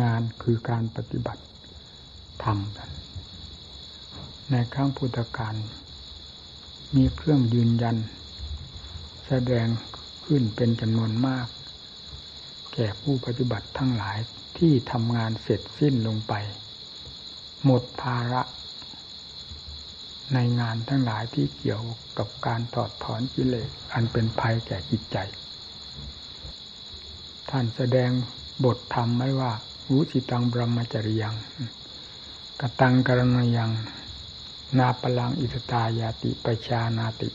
งานคือการปฏิบัติธรรมในครั้งพุทธกาลมีเครื่องยืนยัน แสดงขึ้นเป็นจำนวนมาก แก่ผู้ปฏิบัติทั้งหลายที่ทำงานเสร็จสิ้นลงไป หมดภาระ ในงานทั้งหลายที่เกี่ยวกับการถอดถอนกิเลสอันเป็นภัยแก่จิตใจ ท่านแสดงบทธรรมไว้ว่า วุสิตังบรมจริยังกตังกรณยัง นาปลังอิสตายาติปชานาติ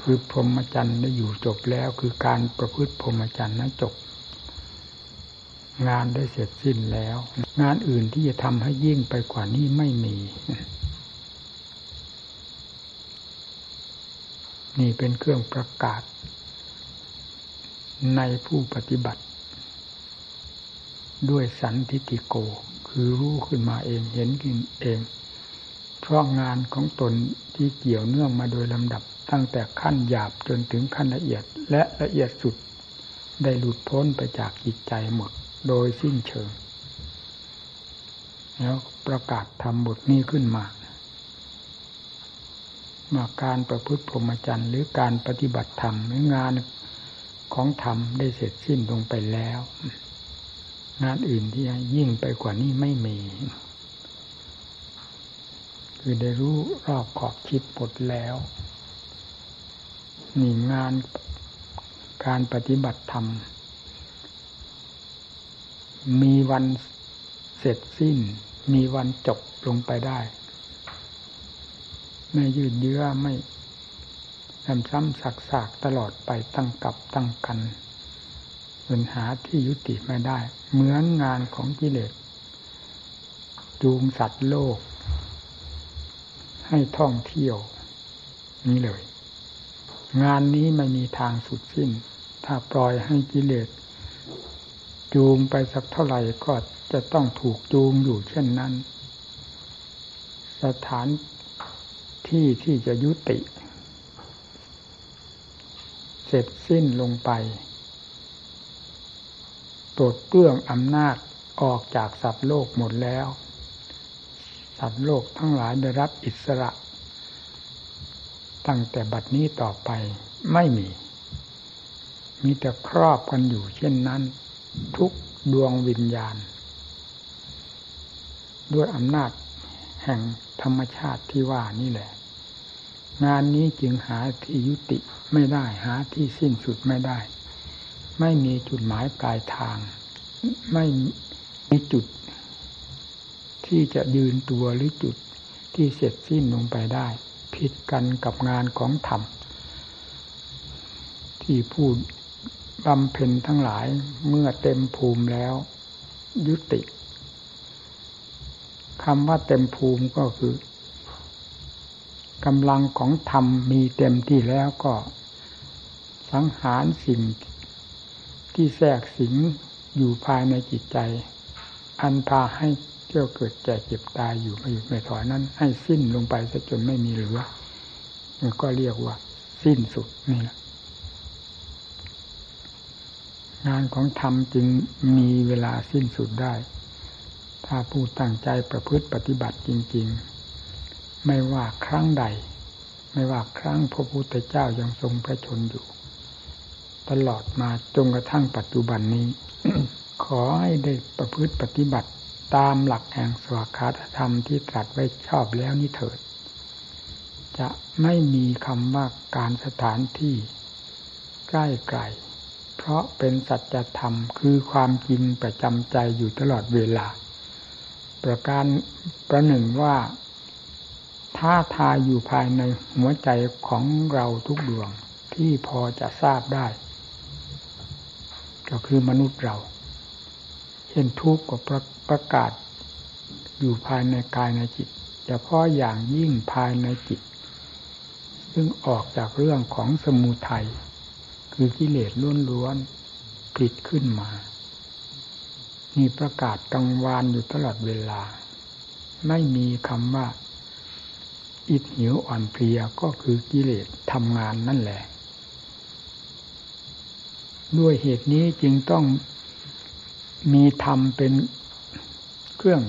คือพรหมจรรย์ได้อยู่จบแล้วคือการประพฤติพรหมจรรย์นั้นจบ งานได้เสร็จสิ้นแล้ว งานอื่นที่จะทำให้ยิ่งไปกว่านี้ไม่มี นี่เป็นเครื่องประกาศ ในผู้ปฏิบัติ ด้วยสันทิติโก คือรู้ขึ้นมาเองเห็นขึ้นเอง เพราะงานของตนที่เกี่ยวเนื่องมาโดยลำดับ ตั้งแต่ขั้นหยาบจนถึงขั้นละเอียด และละเอียดสุดได้หลุดพ้นไปจากจิตใจหมดโดยสิ้นเชิง แล้วประกาศทำบทนี้ขึ้นมามาการประพฤติพรหมจรรย์หรือการปฏิบัติธรรมหรืองาน ของธรรมได้เสร็จสิ้นลงไปแล้ว งานอื่นที่ยิ่งไปกว่านี้ไม่มีคือได้รู้รอบขอบคิดหมดแล้วนี่งานการปฏิบัติธรรม มีวันเสร็จสิ้น มีวันจบลงไปได้ ไม่ยืดเยื้อไม่ ซ้ำซ้ำสักสากตลอดไปตั้งกับตั้งกันจนหาที่ยุติไม่ได้ เหมือนงานของกิเลสจูงสัตว์โลก ให้ท่องเที่ยว นี้เลย งานนี้ไม่มีทางสุดสิ้น ถ้าปล่อยให้กิเลสจูงไปสักเท่าไหร่ก็จะต้องถูกจูงอยู่เช่นนั้น สถานที่ที่จะยุติ ร็จสิ้นลงไปปลดเปลื้องอำนาจออกจากสัตว์โลกหมดแล้ว สัตว์โลกทั้งหลายได้รับอิสระ ตั้งแต่บัดนี้ต่อไปไม่มี มีแต่ครอบกันอยู่เช่นนั้น ทุกดวงวิญญาณ ด้วยอำนาจแห่งธรรมชาติที่ว่านี่แหละ งานนี้จึงหาที่ยุติไม่ได้หาที่สิ้นสุดไม่ได้ ไม่มีจุดหมายปลายทาง ไม่มีจุด ที่จะยืนตัวหรือจุดที่เสร็จสิ้นลงไปได้ ผิดกันกับงานของธรรม ที่พูดบำเพ็ญทั้งหลายเมื่อเต็มภูมิแล้ว ยุติคำว่าเต็มภูมิก็คือ กำลังของธรรมมีเต็มที่แล้วก็สังหารสิ่งที่แทรกสิงอยู่ภายในจิตใจ อันพาให้เที่ยวเกิดแก่เจ็บตายอยู่ไม่หยุดไม่ถอยนั้น ให้สิ้นลงไปซะจนไม่มีเหลือก็เรียกว่า สิ้นสุดนี่แหละงานของธรรมจึงมีเวลาสิ้นสุดได้ ถ้าผู้ตั้งใจประพฤติปฏิบัติจริง ๆ ไม่ว่าครั้งใด ไม่ว่าครั้งพระพุทธเจ้ายังทรงพระชนอยู่ ตลอดมาจนกระทั่งปัจจุบันนี้ ขอให้ได้ประพฤติปฏิบัติตามหลักแห่งสวากาธรรมที่ตรัสไว้ชอบแล้วนี่เถิด จะไม่มีคำว่าการสถานที่ใกล้ไกลเพราะเป็นสัจธรรมคือความจริงประจำใจอยู่ตลอดเวลา ประการประหนึ่งว่า ท้าทายอยู่ภายในหัวใจของเราทุกดวงที่พอจะทราบได้ ก็คือมนุษย์เราเห็นทุกข์ก็ประประกาศ อยู่ภายในกายในจิตเฉพาะอย่างยิ่งภายในจิต ซึ่งออกจากเรื่องของสมุทัยคือกิเลสล้วนๆผิดขึ้นมามีประกาศกังวานอยู่ตลอดเวลา ไม่มีคำว่า อิดหิวอ่อนเพลียก็คือกิเลสทำงานนั่นแหละ ด้วยเหตุนี้จึงต้องมีธรรมเป็นเครื่อง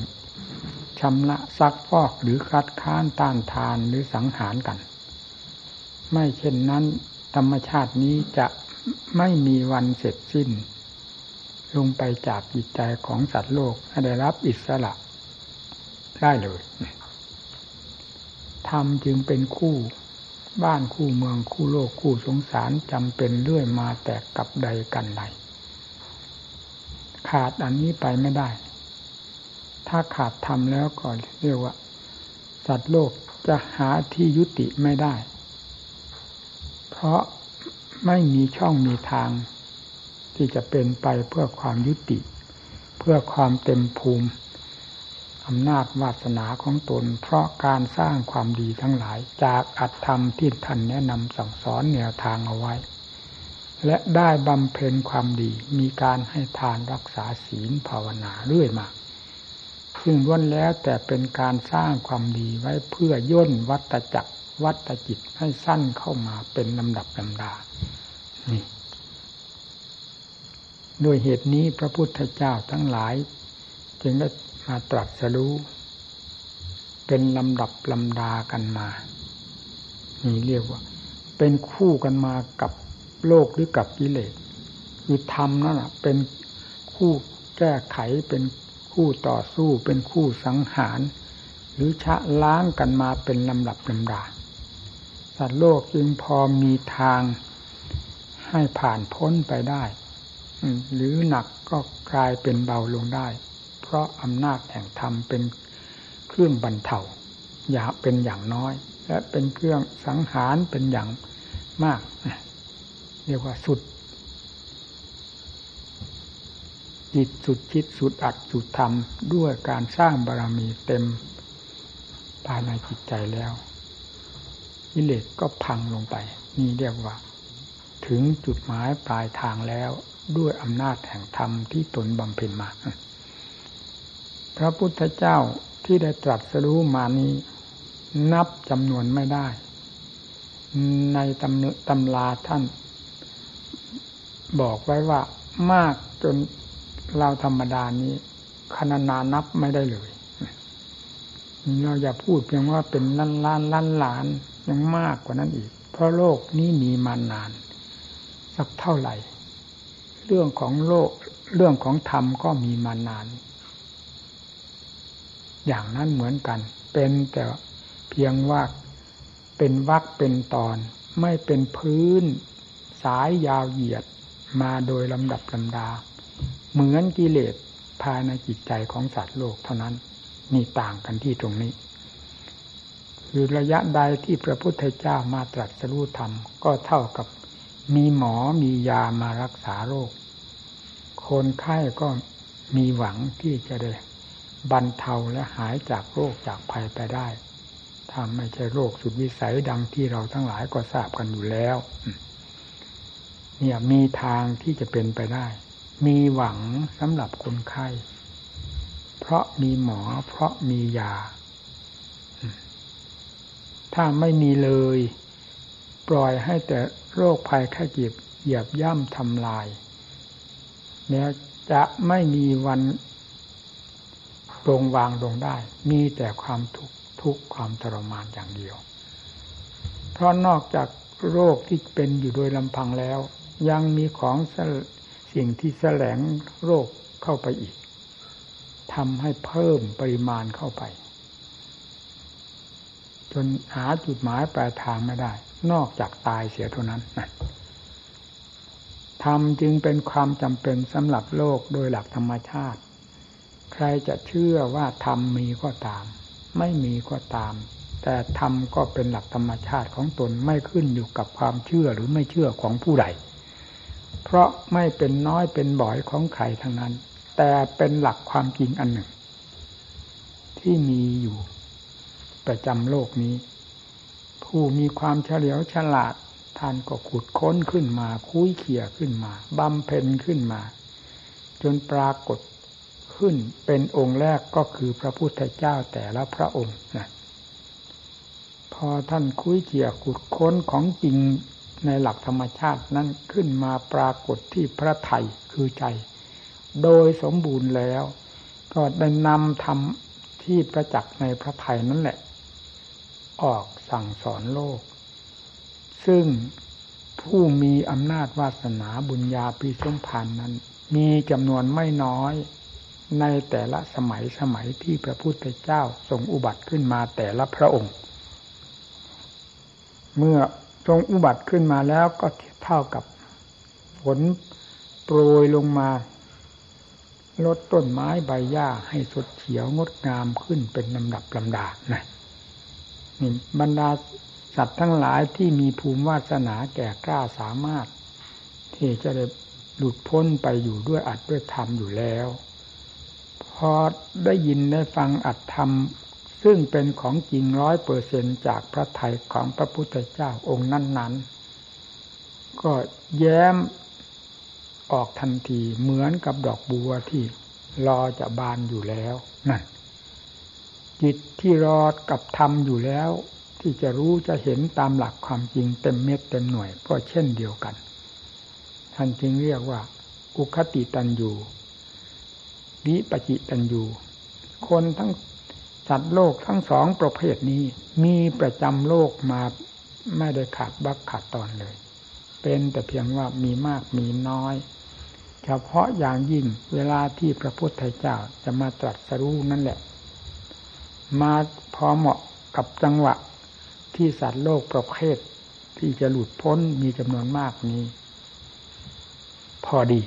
ชำระซักฟอกหรือคัดค้านต้านทานหรือสังหารกัน ไม่เช่นนั้น ธรรมชาตินี้จะไม่มีวันเสร็จสิ้น ลงไปจากจิตใจของสัตว์โลกให้ได้รับอิสระได้เลย รมจึงเป็นคู่บ้านคู่เมืองคู่โลกคู่สงสารจำเป็นเรื่อยมาแต่กับใดกันใดขาดอันนี้ไปไม่ได้ ถ้าขาดธรรมแล้วก็เรียกว่า สัตว์โลกจะหาที่ยุติไม่ได้ เพราะไม่มีช่องมีทาง ที่จะเป็นไปเพื่อความยุติ เพื่อความเต็มภูมิ อำนาจวาสนาของตน เพราะการสร้างความดีทั้งหลายจากอัตธรรมที่ท่านแนะนำสั่งสอนแนวทางเอาไว้ และได้บำเพ็ญความดีมีการให้ทานรักษาศีลภาวนาเรื่อยมาซึ่งล้วนแล้วแต่เป็นการสร้างความดีไว้เพื่อย่นวัตจักรวัตจิตให้สั้นเข้ามาเป็นลำดับลำดา นี่ด้วยเหตุนี้พระพุทธเจ้าทั้งหลาย จึงได้ มาตรัสรู้ เป็นลำดับลำดากันมานี่เรียกว่า เป็นคู่กันมากับโลกหรือกับกิเลสคือธรรมนั่นเป็นคู่แก้ไขเป็นคู่ต่อสู้เป็นคู่สังหาร หรือชะล้างกันมาเป็นลำดับลำดา สัตว์โลกจึงพอมีทางให้ผ่านพ้นไปได้ หรือหนักก็กลายเป็นเบาลงได้ เพราะอำนาจแห่งธรรมเป็นเครื่องบรรเทาอย่าเป็นอย่างน้อย และเป็นเครื่องสังหารเป็นอย่างมาก เรียกว่าสุด จิตสุดคิดสุดอัดสุดทำด้วยการสร้างบารรมีเต็มภายในจิตใจแล้วกิเลสก็พังลงไป นี่เรียกว่า ถึงจุดหมายปลายทางแล้วด้วยอำนาจแห่งธรรมที่ตนบำเพ็ญมา พระพุทธเจ้าที่ได้ตรัสรู้มานี้ นับจำนวนไม่ได้ ในตำตำราท่าน บอกไว้ว่ามากจนเราธรรมดานี้คณนานับไม่ได้เลยเราอย่าพูดเพียงว่าเป็นล้านล้านล้านล้านยังมากกว่านั้นอีก เพราะโลกนี้มีมานาน สักเท่าไหร่ เรื่องของโลกเรื่องของธรรมก็มีมานาน อย่างนั้นเหมือนกัน เป็นแต่เพียงว่าเป็นวักเป็นตอน ไม่เป็นพื้น สายยาวเหยียดมาโดยลำดับลำดา เหมือนกิเลสภายในจิตใจของสัตว์โลกเท่านั้นนี่ต่างกันที่ตรงนี้ คือระยะใดที่พระพุทธเจ้ามาตรัสรู้ธรรม ก็เท่ากับมีหมอมียามารักษาโรค คนไข้ก็มีหวังที่จะได้ บรรเทาและหายจากโรคจากภัยไปได้ถ้าไม่ใช่โรคสุดวิสัยดังที่เราทั้งหลายก็ทราบกันอยู่แล้ว เนี่ยมีทางที่จะเป็นไปได้ มีหวังสำหรับคนไข้ เพราะมีหมอเพราะมียา ถ้าไม่มีเลย ปล่อยให้แต่โรคภัยแค่เจ็บเหยียบย่ำทำลาย แล้วจะไม่มีวัน ปรงวางลงได้ มีแต่ความทุกข์ทุกความทรมานอย่างเดียว เพราะนอกจากโรคที่เป็นอยู่โดยลำพังแล้ว ยังมีของสิ่งที่แสลงโรคเข้าไปอีกทำให้เพิ่มปริมาณเข้าไป จนหาจุดหมายปลายทางไม่ได้ นอกจากตายเสียเท่านั้นนะธรรมจึงเป็นความจำเป็นสำหรับโลกโดยหลักธรรมชาติ ใครจะเชื่อว่าธรรมมีก็ตาม ไม่มีก็ตาม แต่ธรรมก็เป็นหลักธรรมชาติของตนไม่ขึ้นอยู่กับความเชื่อหรือไม่เชื่อของผู้ใด เพราะไม่เป็นน้อยเป็นบ่อยของใครทั้งนั้น แต่เป็นหลักความจริงอันหนึ่ง ที่มีอยู่ประจำโลกนี้ ผู้มีความเฉลียวฉลาดท่านก็ขุดค้นขึ้นมา คุ้ยเขี่ยขึ้นมาบำเพ็ญขึ้นมา จนปรากฏ ขึ้นเป็นองค์แรกก็คือพระพุทธเจ้าแต่ละพระองค์นะพอท่านคุยเกี่ยขุดค้นของจริงในหลักธรรมชาตินั้นขึ้นมาปรากฏที่พระไทยคือใจ โดยสมบูรณ์แล้ว ก็ได้นำธรรมที่ประจักษ์ในพระไทยนั่นแหละ ออกสั่งสอนโลก ซึ่งผู้มีอำนาจวาสนาบุญญาปีสมพันนั้น มีจำนวนไม่น้อย ในแต่ละสมัยสมัยที่พระพุทธเจ้าทรงอุบัติขึ้นมาแต่ละพระองค์ เมื่อทรงอุบัติขึ้นมาแล้วก็เท่ากับฝนโปรยลงมาลดต้นไม้ใบหญ้าให้สดเขียวงดงามขึ้นเป็นลำดับลำดานะนี่บรรดาสัตว์ทั้งหลายที่มีภูมิวาสนาแก่กล้าสามารถ ที่จะได้หลุดพ้นไปอยู่ด้วยอัดด้วยธรรมอยู่แล้ว พอได้ยินได้ฟังอัดธรรม ซึ่งเป็นของจริงร้อยเปอร์เซนจากพระไทยของพระพุทธเจ้าองค์นั้น ๆ ก็แย้มออกทันทีเหมือนกับดอกบัวที่รอจะบานอยู่แล้วนั่นจิตที่รอกับธรรมอยู่แล้ว ที่จะรู้จะเห็นตามหลักความจริงเต็มเม็ดเต็มหน่วยก็เช่นเดียวกันท่านจึงเรียกว่า อุคติตันอยู่ วิปจิตันยูคนทั้งสัตว์โลกทั้งสองประเภทนี้ มีประจำโลกมาไม่ได้ขาดบักขาดตอนเลย เป็นแต่เพียงว่ามีมากมีน้อย เฉพาะอย่างยิ่งเวลาที่พระพุทธเจ้าจะมาตรัสรู้นั่นแหละ มาพอเหมาะกับจังหวะที่สัตว์โลกประเภทที่จะหลุดพ้นมีจำนวนมากนี้ พอดี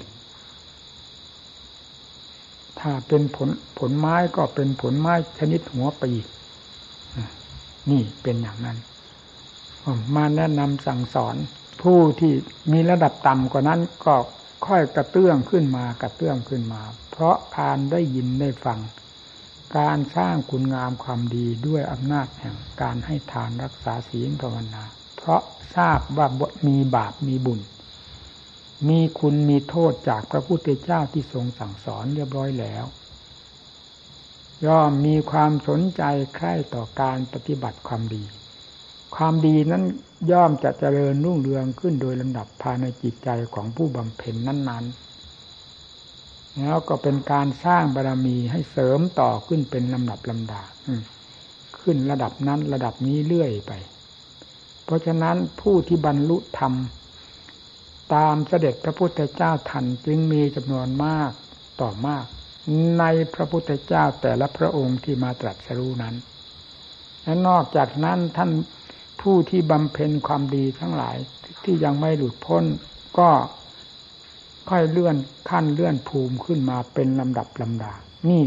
ถ้าเป็นผลผลไม้ก็เป็นผลไม้ชนิดหัวปีนี่เป็นอย่างนั้น มาแนะนำสั่งสอน ผู้ที่มีระดับต่ำกว่านั้นก็ค่อยกระเตื้องขึ้นมากระเตื้องขึ้นมา เพราะการได้ยินได้ฟัง การสร้างคุณงามความดีด้วยอำนาจแห่งการให้ทานรักษาศีลภาวนา เพราะทราบว่ามีบาปมีบุญ มีคุณมีโทษจากพระพุทธเจ้าที่ทรงสั่งสอนเรียบร้อยแล้ว ย่อมมีความสนใจใคร่ต่อการปฏิบัติความดี ความดีนั้นย่อมจะเจริญรุ่งเรืองขึ้นโดยลำดับภายในจิตใจของผู้บำเพ็ญนั้น ๆ แล้วก็เป็นการสร้างบารรมีให้เสริมต่อขึ้นเป็นลำดับลำดาขึ้นระดับนั้นระดับนี้เรื่อยไป เพราะฉะนั้นผู้ที่บรรลุธรรม ตามเสด็จพระพุทธเจ้าทันจึงมีจำนวนมากต่อมาก ในพระพุทธเจ้าแต่ละพระองค์ที่มาตรัสรู้นั้น และนอกจากนั้นท่านผู้ที่บำเพ็ญความดีทั้งหลายที่ยังไม่หลุดพ้นก็ค่อยเลื่อนขั้นเลื่อนภูมิขึ้นมาเป็นลำดับลำดา นี่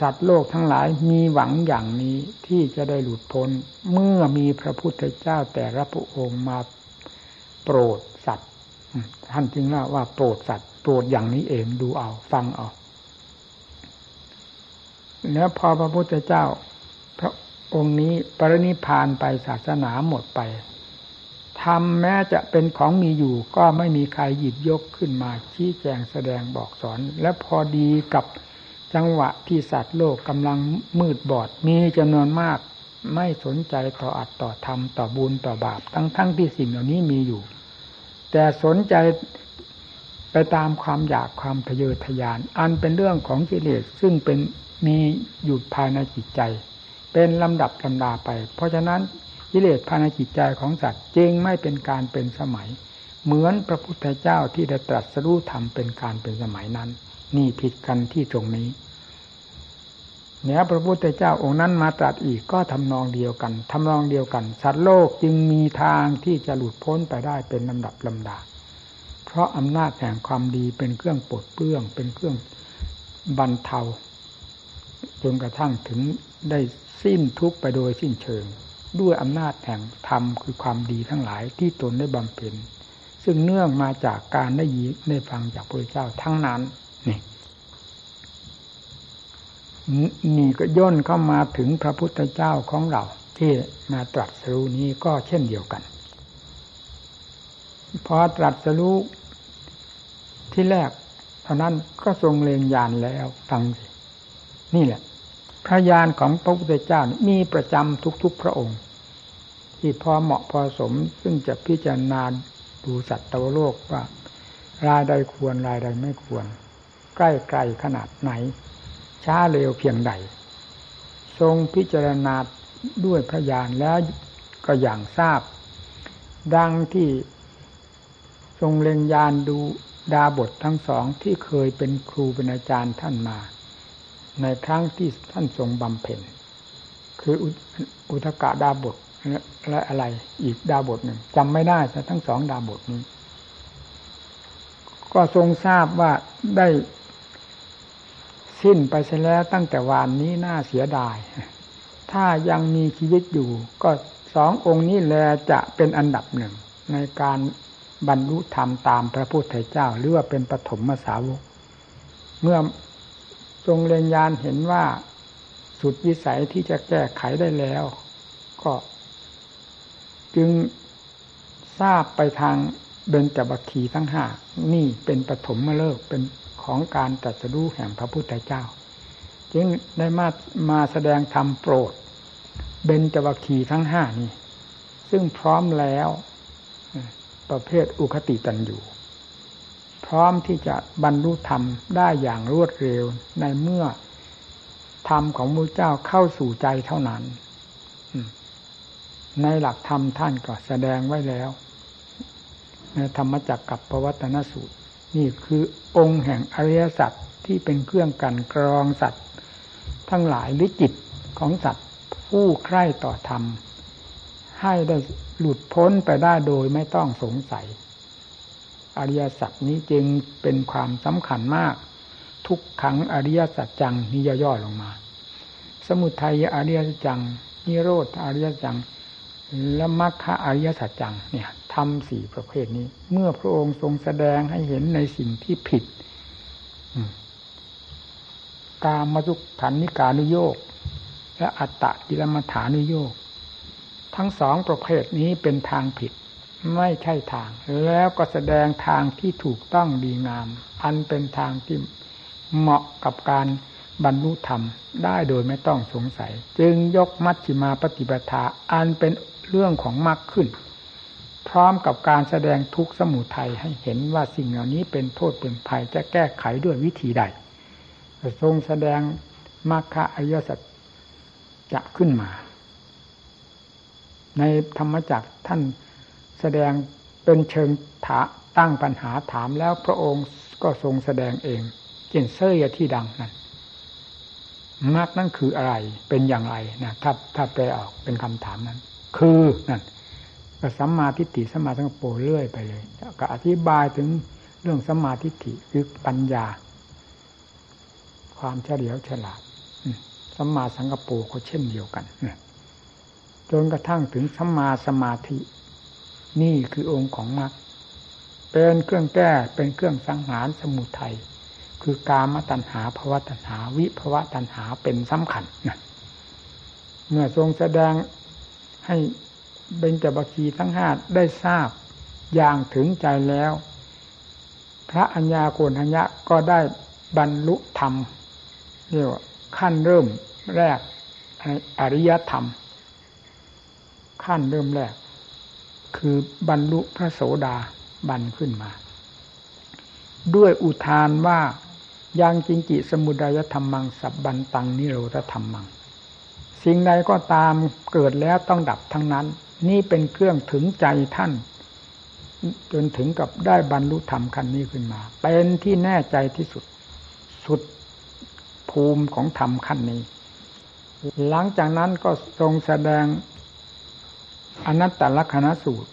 สัตว์โลกทั้งหลายมีหวังอย่างนี้ที่จะได้หลุดพ้น เมื่อมีพระพุทธเจ้าแต่ละพระองค์มา โปรดสัตว์ท่านจึงเล่าว่าโปรดสัตว์โปรดอย่างนี้เองดูเอาฟังเอาแล้วพอพระพุทธเจ้า พระองค์นี้ปรินิพานไปศาสนาหมดไปทำแม้จะเป็นของมีอยู่ก็ไม่มีใครหยิบยกขึ้นมาชี้แจงแสดงบอกสอน และพอดีกับจังหวะที่สัตว์โลกกำลังมืดบอดมีจำนวนมาก ไม่สนใจต่ออัตต่อธรรมต่อบุญต่อบาป ทั้งๆทที่สิ่งเหล่านี้มีอยู่ แต่สนใจไปตามความอยากความทะเยอทะยาน อันเป็นเรื่องของกิเลสซึ่งเป็นมีอยู่ภายในจิตใจ เป็นลำดับลำดาไป เพราะฉะนั้นกิเลสภายในจิตใจของสัตว์จึงไม่เป็นการเป็นสมัย เหมือนพระพุทธเจ้าที่ได้ตรัสรู้ธรรมเป็นการเป็นสมัยนั้น นี่ผิดกันที่ตรงนี้ เนี่ยพระพุทธเจ้าองค์นั้นมาตรัสอีกก็ทำนองเดียวกันทำนองเดียวกันสัตว์โลกจึงมีทางที่จะหลุดพ้นไปได้เป็นลำดับลำดา เพราะอำนาจแห่งความดีเป็นเครื่องปลดเปลื้อง เป็นเครื่องบรรเทาจนกระทั่งถึงได้สิ้นทุกข์ไปโดยสิ้นเชิง ด้วยอำนาจแห่งธรรมคือความดีทั้งหลายที่ตนได้บำเพ็ญซึ่งเนื่องมาจากการได้ยินได้ฟังจากพระเจ้าทั้งนั้นนี่ นี่ก็ย่นเข้ามาถึงพระพุทธเจ้าของเรา ที่มาตรัสรู้นี้ก็เช่นเดียวกัน พอตรัสรู้ที่แรกเท่านั้นก็ทรงเลงยานแล้วฟังสินี่แหละ พระยานของพระพุทธเจ้ามีประจำทุกๆพระองค์ ที่พอเหมาะพอสมซึ่งจะพิจารณาดูสัตว์ตวโลกว่ารายใดควรรายใดไม่ควร ใกล้ไกลขนาดไหน ช้าเร็วเพียงใด ทรงพิจารณาด้วยพยานแล้วก็อย่างทราบ ดังที่ทรงเล็งยานดูดาบททั้งสองที่เคยเป็นครูเป็นอาจารย์ท่านมา ในครั้งที่ท่านทรงบำเพ็ญคืออุทกะดาบทและอะไรอีกดาบทหนึ่งจำไม่ได้แต่ทั้งสองดาบทนี้ ก็ทรงทราบว่าได้ สิ้นไปเสียแล้วตั้งแต่วานนี้น่าเสียดาย ถ้ายังมีชีวิตอยู่ ก็สององค์นี้แลจะเป็นอันดับหนึ่ง ในการบรรลุธรรมตามพระพุทธเจ้า หรือว่าเป็นปฐมสาวก เมื่อทรงเรียนยานเห็นว่าสุดวิสัยที่จะแก้ไขได้แล้ว ก็ จึงทราบไปทางเบญจบัคคีทั้งห้านี่เป็นปฐมมาเลิกเป็น ของการตัดสู้แห่งพระพุทธเจ้า จึงได้มามาแสดงธรรมโปรดเบญจวัคคีทั้งห้านี้ ซึ่งพร้อมแล้วประเภทอุคติตันอยู่ พร้อมที่จะบรรลุธรรมได้อย่างรวดเร็วในเมื่อธรรมของมูเจ้าเข้าสู่ใจเท่านั้น ในหลักธรรมท่านก็แสดงไว้แล้ว ในธรรมจักรกับปวัตนสูตร นี่คือองค์แห่งอริยสัจที่เป็นเครื่องกันกรองสัตว์ ทั้งหลายหรือจิตของสัตว์ผู้ใคร่ต่อธรรม ให้ได้หลุดพ้นไปได้โดยไม่ต้องสงสัย อริยสัจนี้จึงเป็นความสำคัญมาก ทุกขังอริยสัจจังนี่ย่อๆลงมา สมุทัยอริยสัจจังนิโรธอริยสัจจังและมรรคอริยสัจจังเนี่ย ทำสี่ประเภทนี้ เมื่อพระองค์ทรงแสดงให้เห็นในสิ่งที่ผิดกามาสุขันนิการุโยกและอัตตะกิลมัฐานุโยกทั้งสองประเภทนี้เป็นทางผิด ไม่ใช่ทาง แล้วก็แสดงทางที่ถูกต้องดีงาม อันเป็นทางที่เหมาะกับการบรรลุธรรมได้โดยไม่ต้องสงสัย จึงยกมัชฌิมาปฏิปทาอันเป็นเรื่องของมรรคขึ้น พร้อมกับการแสดงทุกสมุทัยให้เห็นว่าสิ่งเหล่านี้เป็นโทษเป็นภัยจะแก้ไขด้วยวิธีใดทรงแสดงมรรคอริยสัจจะขึ้นมา ในธรรมจักรท่านแสดงเป็นเชิงถาตั้งปัญหาถามแล้วพระองค์ก็ทรงแสดงเองเจนเซยที่ดังนั้นมรรคนั่นคืออะไรเป็นอย่างไรนะถ้าถ้าแปลออกเป็นคำถามนั้น คือนั่น ก็สัมมาทิฏฐิสัมมาสังกปรเรื่อยไปเลยก็อธิบายถึงเรื่องสัมมาทิฏฐิคือปัญญา ความเฉลียวฉลาดสัมมาสังกปรก็เช่นเดียวกันจนกระทั่งถึงสัมมาสมาธิ นี่คือองค์ของมรรคเป็นเครื่องแก้เป็นเครื่องสังหารสมุทัยคือกามตัณหาภวะตัณหา วิภวะตัณหาเป็นสำคัญนะเมื่อทรงแสดงให้ เบญจบัคีทั้งห้าได้ทราบอย่างถึงใจแล้ว พระอัญญาโกณัญญะก็ได้บรรลุธรรมเรียกว่าขั้นเริ่มแรกอริยธรรม ขั้นเริ่มแรก คือบรรลุพระโสดาบันขึ้นมา ด้วยอุทานว่ายังจิงจิสมุดายธรรมังสับบันตังนิโรธธรรมัง สิ่งใดก็ตามเกิดแล้วต้องดับทั้งนั้น นี่เป็นเครื่องถึงใจท่าน จนถึงกับได้บรรลุธรรมคันนี้ขึ้นมา เป็นที่แน่ใจที่สุดสุดภูมิของธรรมขั้นนี้ หลังจากนั้นก็ทรงแสดงอนัตตลักษณสูตร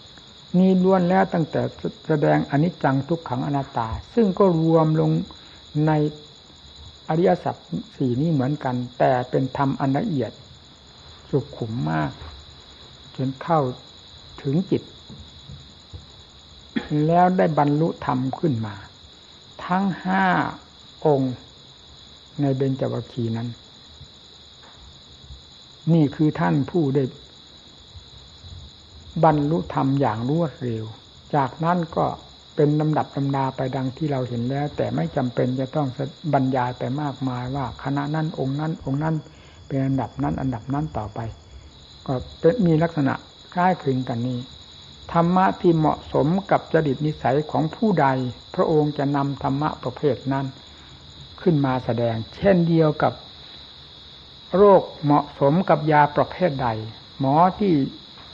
นี่ล้วนแล้วตั้งแต่แสดงอนิจจังทุกขังอนัตตา ซึ่งก็รวมลงในอริยสัจสี่นี้เหมือนกัน แต่เป็นธรรมอันละเอียดสุขุมมาก จนเข้าถึงจิต แล้วได้บรรลุธรรมขึ้นมา ทั้งห้าองค์ในเบญจวัคคีนั้น นี่คือท่านผู้ได้บรรลุธรรมอย่างรวดเร็ว จากนั้นก็เป็นลำดับลำดาไปดังที่เราเห็นแล้ว แต่ไม่จำเป็นจะต้องบรรยายไปมากมายว่าคณะนั้นองค์นั้น องค์นั้นเป็นอันดับนั้น อันดับนั้นต่อไป ก็มีลักษณะคล้ายคลึงกันนี้ ธรรมะที่เหมาะสมกับจริตนิสัยของผู้ใด พระองค์จะนำธรรมะประเภทนั้น ขึ้นมาแสดง เช่นเดียวกับ โรคเหมาะสมกับยาประเภทใด หมอที่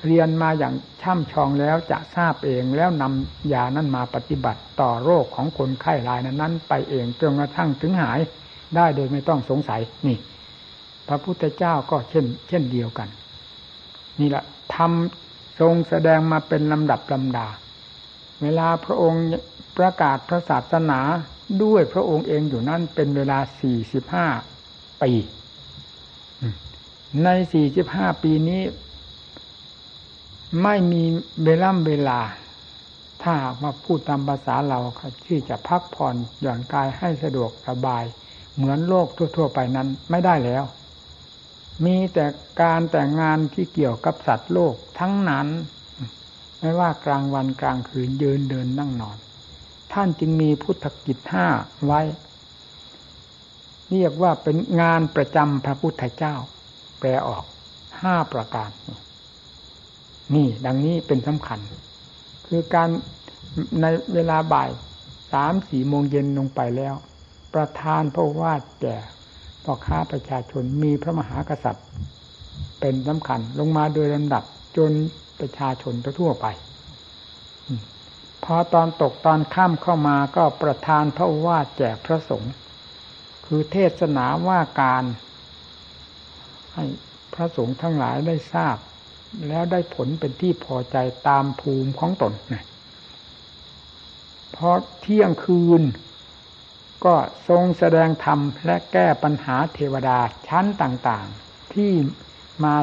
เรียนมาอย่างช่ำชองแล้วจะทราบเองแล้วนำยานั้นมาปฏิบัติต่อโรคของคนไข้รายนั้นไปเองจนกระทั่งถึงหายได้โดยไม่ต้องสงสัยนี่ พระพุทธเจ้าก็เช่น เช่นเดียวกัน นี่แหละทำทรงแสดงมาเป็นลำดับลำดา เวลาพระองค์ประกาศพระศาสนาด้วยพระองค์เองอยู่นั่นเป็นเวลาสี่สิบห้าปีในสี่สิบห้าปีนี้ ไม่มีเวล่ำเวลา ถ้าหากมาพูดตามภาษาเราที่จะพักผ่อนหย่อนกายให้สะดวกสบาย เหมือนโลกทั่ว ๆ ไปนั้นไม่ได้แล้ว มีแต่การแต่งงานที่เกี่ยวกับสัตว์โลกทั้งนั้น ไม่ว่ากลางวันกลางคืนยืนเดินนั่งนอน ท่านจึงมีพุทธกิจห้าไว้ เรียกว่าเป็นงานประจำพระพุทธเจ้า แปลออกห้าประการ นี่ ดังนี้เป็นสำคัญ คือการในเวลาบ่ายสามสี่โมงเย็นลงไปแล้ว ประธานพระวาดแก่ พ่อค้าประชาชนมีพระมหากษัตริย์ เป็นสำคัญลงมาโดยลำดับจนประชาชนทั่วไป พอตอนตกตอนข้ามเข้ามาก็ประธานพระว่าแจกพระสงฆ์คือเทศนาว่าการให้พระสงฆ์ทั้งหลายได้ทราบ แล้วได้ผลเป็นที่พอใจตามภูมิของตนนะพอเที่ยงคืน ก็ทรงแสดงธรรมและแก้ปัญหาเทวดาชั้นต่างๆ ที่มา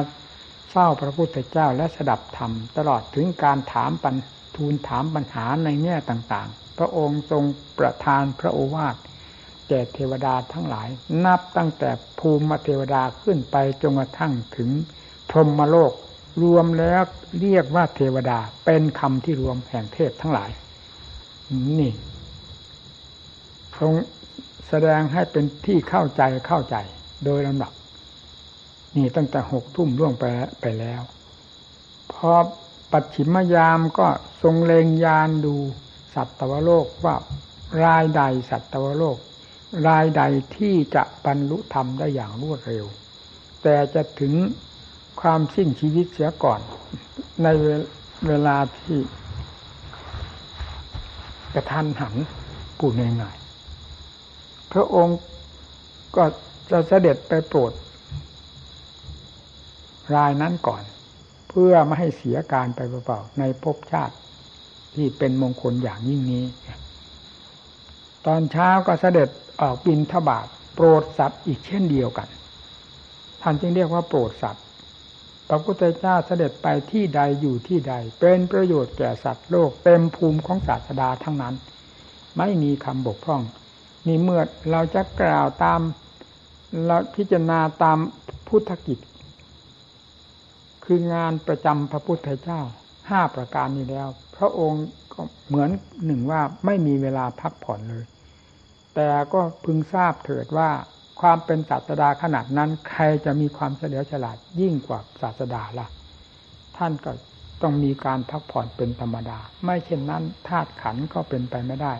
เฝ้าพระพุทธเจ้าและสดับธรรม ตลอดถึงการถามปัญทูลถามปัญหาในแง่ต่างๆ พระองค์ทรงประทานพระโอวาทแก่เทวดาทั้งหลาย นับตั้งแต่ภูมิเทวดาขึ้นไปจนกระทั่งถึงพรหมโลก รวมแล้วเรียกว่าเทวดาเป็นคำที่รวมแห่งเทพทั้งหลาย นี่ ทรงแสดงให้เป็นที่เข้าใจเข้าใจโดยลำดับนี่ตั้งแต่หกทุ่มล่วงไปไปแล้วพอปัจฉิมยามก็ทรงเลงยานดูสัตวโลกว่ารายใดสัตวโลก รายใดที่จะบรรลุธรรมได้อย่างรวดเร็ว แต่จะถึงความสิ้นชีวิตเสียก่อน ในเวลาที่กระทันหันปูดง่าย พระองค์ก็จะเสด็จไปโปรด รายนั้นก่อน เพื่อไม่ให้เสียการไปเปล่าๆในภพชาติที่เป็นมงคลอย่างยิ่งนี้ ตอนเช้าก็เสด็จออกบินทบาทโปรดสัตว์อีกเช่นเดียวกัน ท่านจึงเรียกว่าโปรดสัตว์พระพุทธเจ้าเสด็จไปที่ใดอยู่ที่ใด เป็นประโยชน์แก่สัตว์โลกเต็มภูมิของศาสดาทั้งนั้น ไม่มีคำบกพร่อง นี่เมื่อเราจะกล่าวตามเราพิจารณาตามพุทธกิจ คืองานประจำพระพุทธเจ้าห้าประการนี้แล้ว พระองค์ก็เหมือนหนึ่งว่าไม่มีเวลาพักผ่อนเลย แต่ก็พึงทราบเถิดว่าความเป็นศาสดาขนาดนั้น ใครจะมีความเฉลียวฉลาดยิ่งกว่าศาสดาล่ะ ท่านก็ต้องมีการพักผ่อนเป็นธรรมดา ไม่เช่นนั้นธาตุขันก็เป็นไปไม่ได้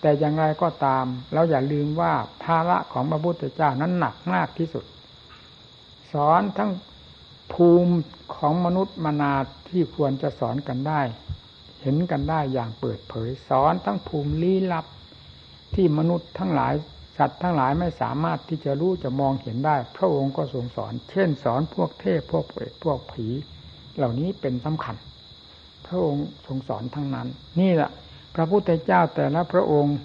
แต่อย่างไรก็ตาม เราอย่าลืมว่าภาระของพระพุทธเจ้านั้นหนักมากที่สุด สอนทั้งภูมิของมนุษย์มนาที่ควรจะสอนกันได้ เห็นกันได้อย่างเปิดเผย สอนทั้งภูมิลี้ลับ ที่มนุษย์ทั้งหลายสัตว์ทั้งหลายไม่สามารถที่จะรู้จะมองเห็นได้ พระองค์ก็ทรงสอน เช่น สอนพวกเทพพวกเปรตพวกผี เหล่านี้เป็นสำคัญ พระองค์ทรงสอนทั้งนั้น นี่แหละ พระพุทธเจ้าแต่ละพระองค์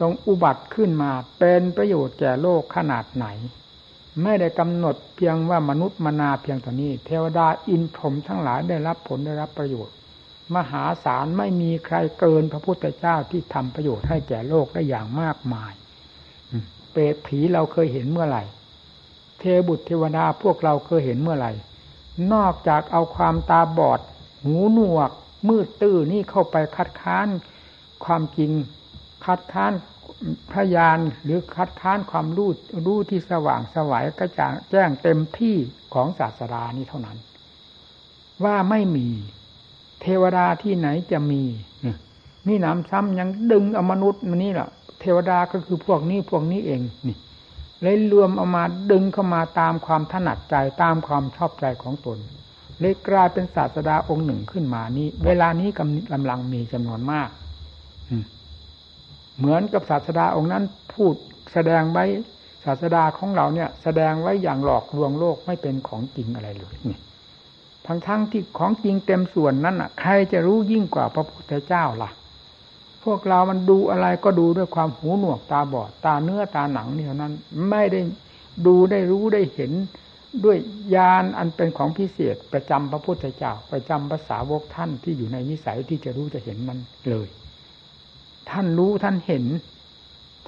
ทรงอุบัติขึ้นมาเป็นประโยชน์แก่โลกขนาดไหน ไม่ได้กำหนดเพียงว่ามนุษย์มนาเพียงเท่านี้ เทวดาอินพรหมทั้งหลายได้รับผลได้รับประโยชน์ มหาศาลไม่มีใครเกินพระพุทธเจ้าที่ทำประโยชน์ให้แก่โลกได้อย่างมากมายเปรตผีเราเคยเห็นเมื่อไหร่ เทบุตรเทวดาพวกเราเคยเห็นเมื่อไหร่ นอกจากเอาความตาบอด หูหนวก มืดตื้อนี่เข้าไปคัดค้านความจริง คัดค้านพยานหรือคัดค้านความรู้รู้ที่สว่างสวัยกระจ่างแจ้งเต็มที่ของศาสดานี้เท่านั้น ว่าไม่มี เทวดาที่ไหนจะมีนี่น้ำซ้ำยังดึงเอามนุษย์มานี่แหละเทวดาก็คือพวกนี้พวกนี้เองนี่เลยรวมเอามาดึงเข้ามาตามความถนัดใจตามความชอบใจของตน เลยกลายเป็นศาสดาองค์หนึ่งขึ้นมานี้ เวลานี้กำลังมีจำนวนมากเหมือนกับศาสดาองค์นั้นพูดแสดงไว้ศาสดาของเราเนี่ย แสดงไว้อย่างหลอกลวงโลกไม่เป็นของจริงอะไรเลยนี่ทั้งทั้งที่ของจริงเต็มส่วนนั้นอะ ใครจะรู้ยิ่งกว่าพระพุทธเจ้าล่ะ พวกเรามันดูอะไรก็ดูด้วยความหูหนวกตาบอดตาเนื้อตาหนังเนี่ยนั้น ไม่ได้ดูได้รู้ได้เห็น ด้วยญาณอันเป็นของพิเศษประจำพระพุทธเจ้าประจำภาษาวกท่านที่อยู่ในนิสัยที่จะรู้จะเห็นมันเลย ท่านรู้ท่านเห็น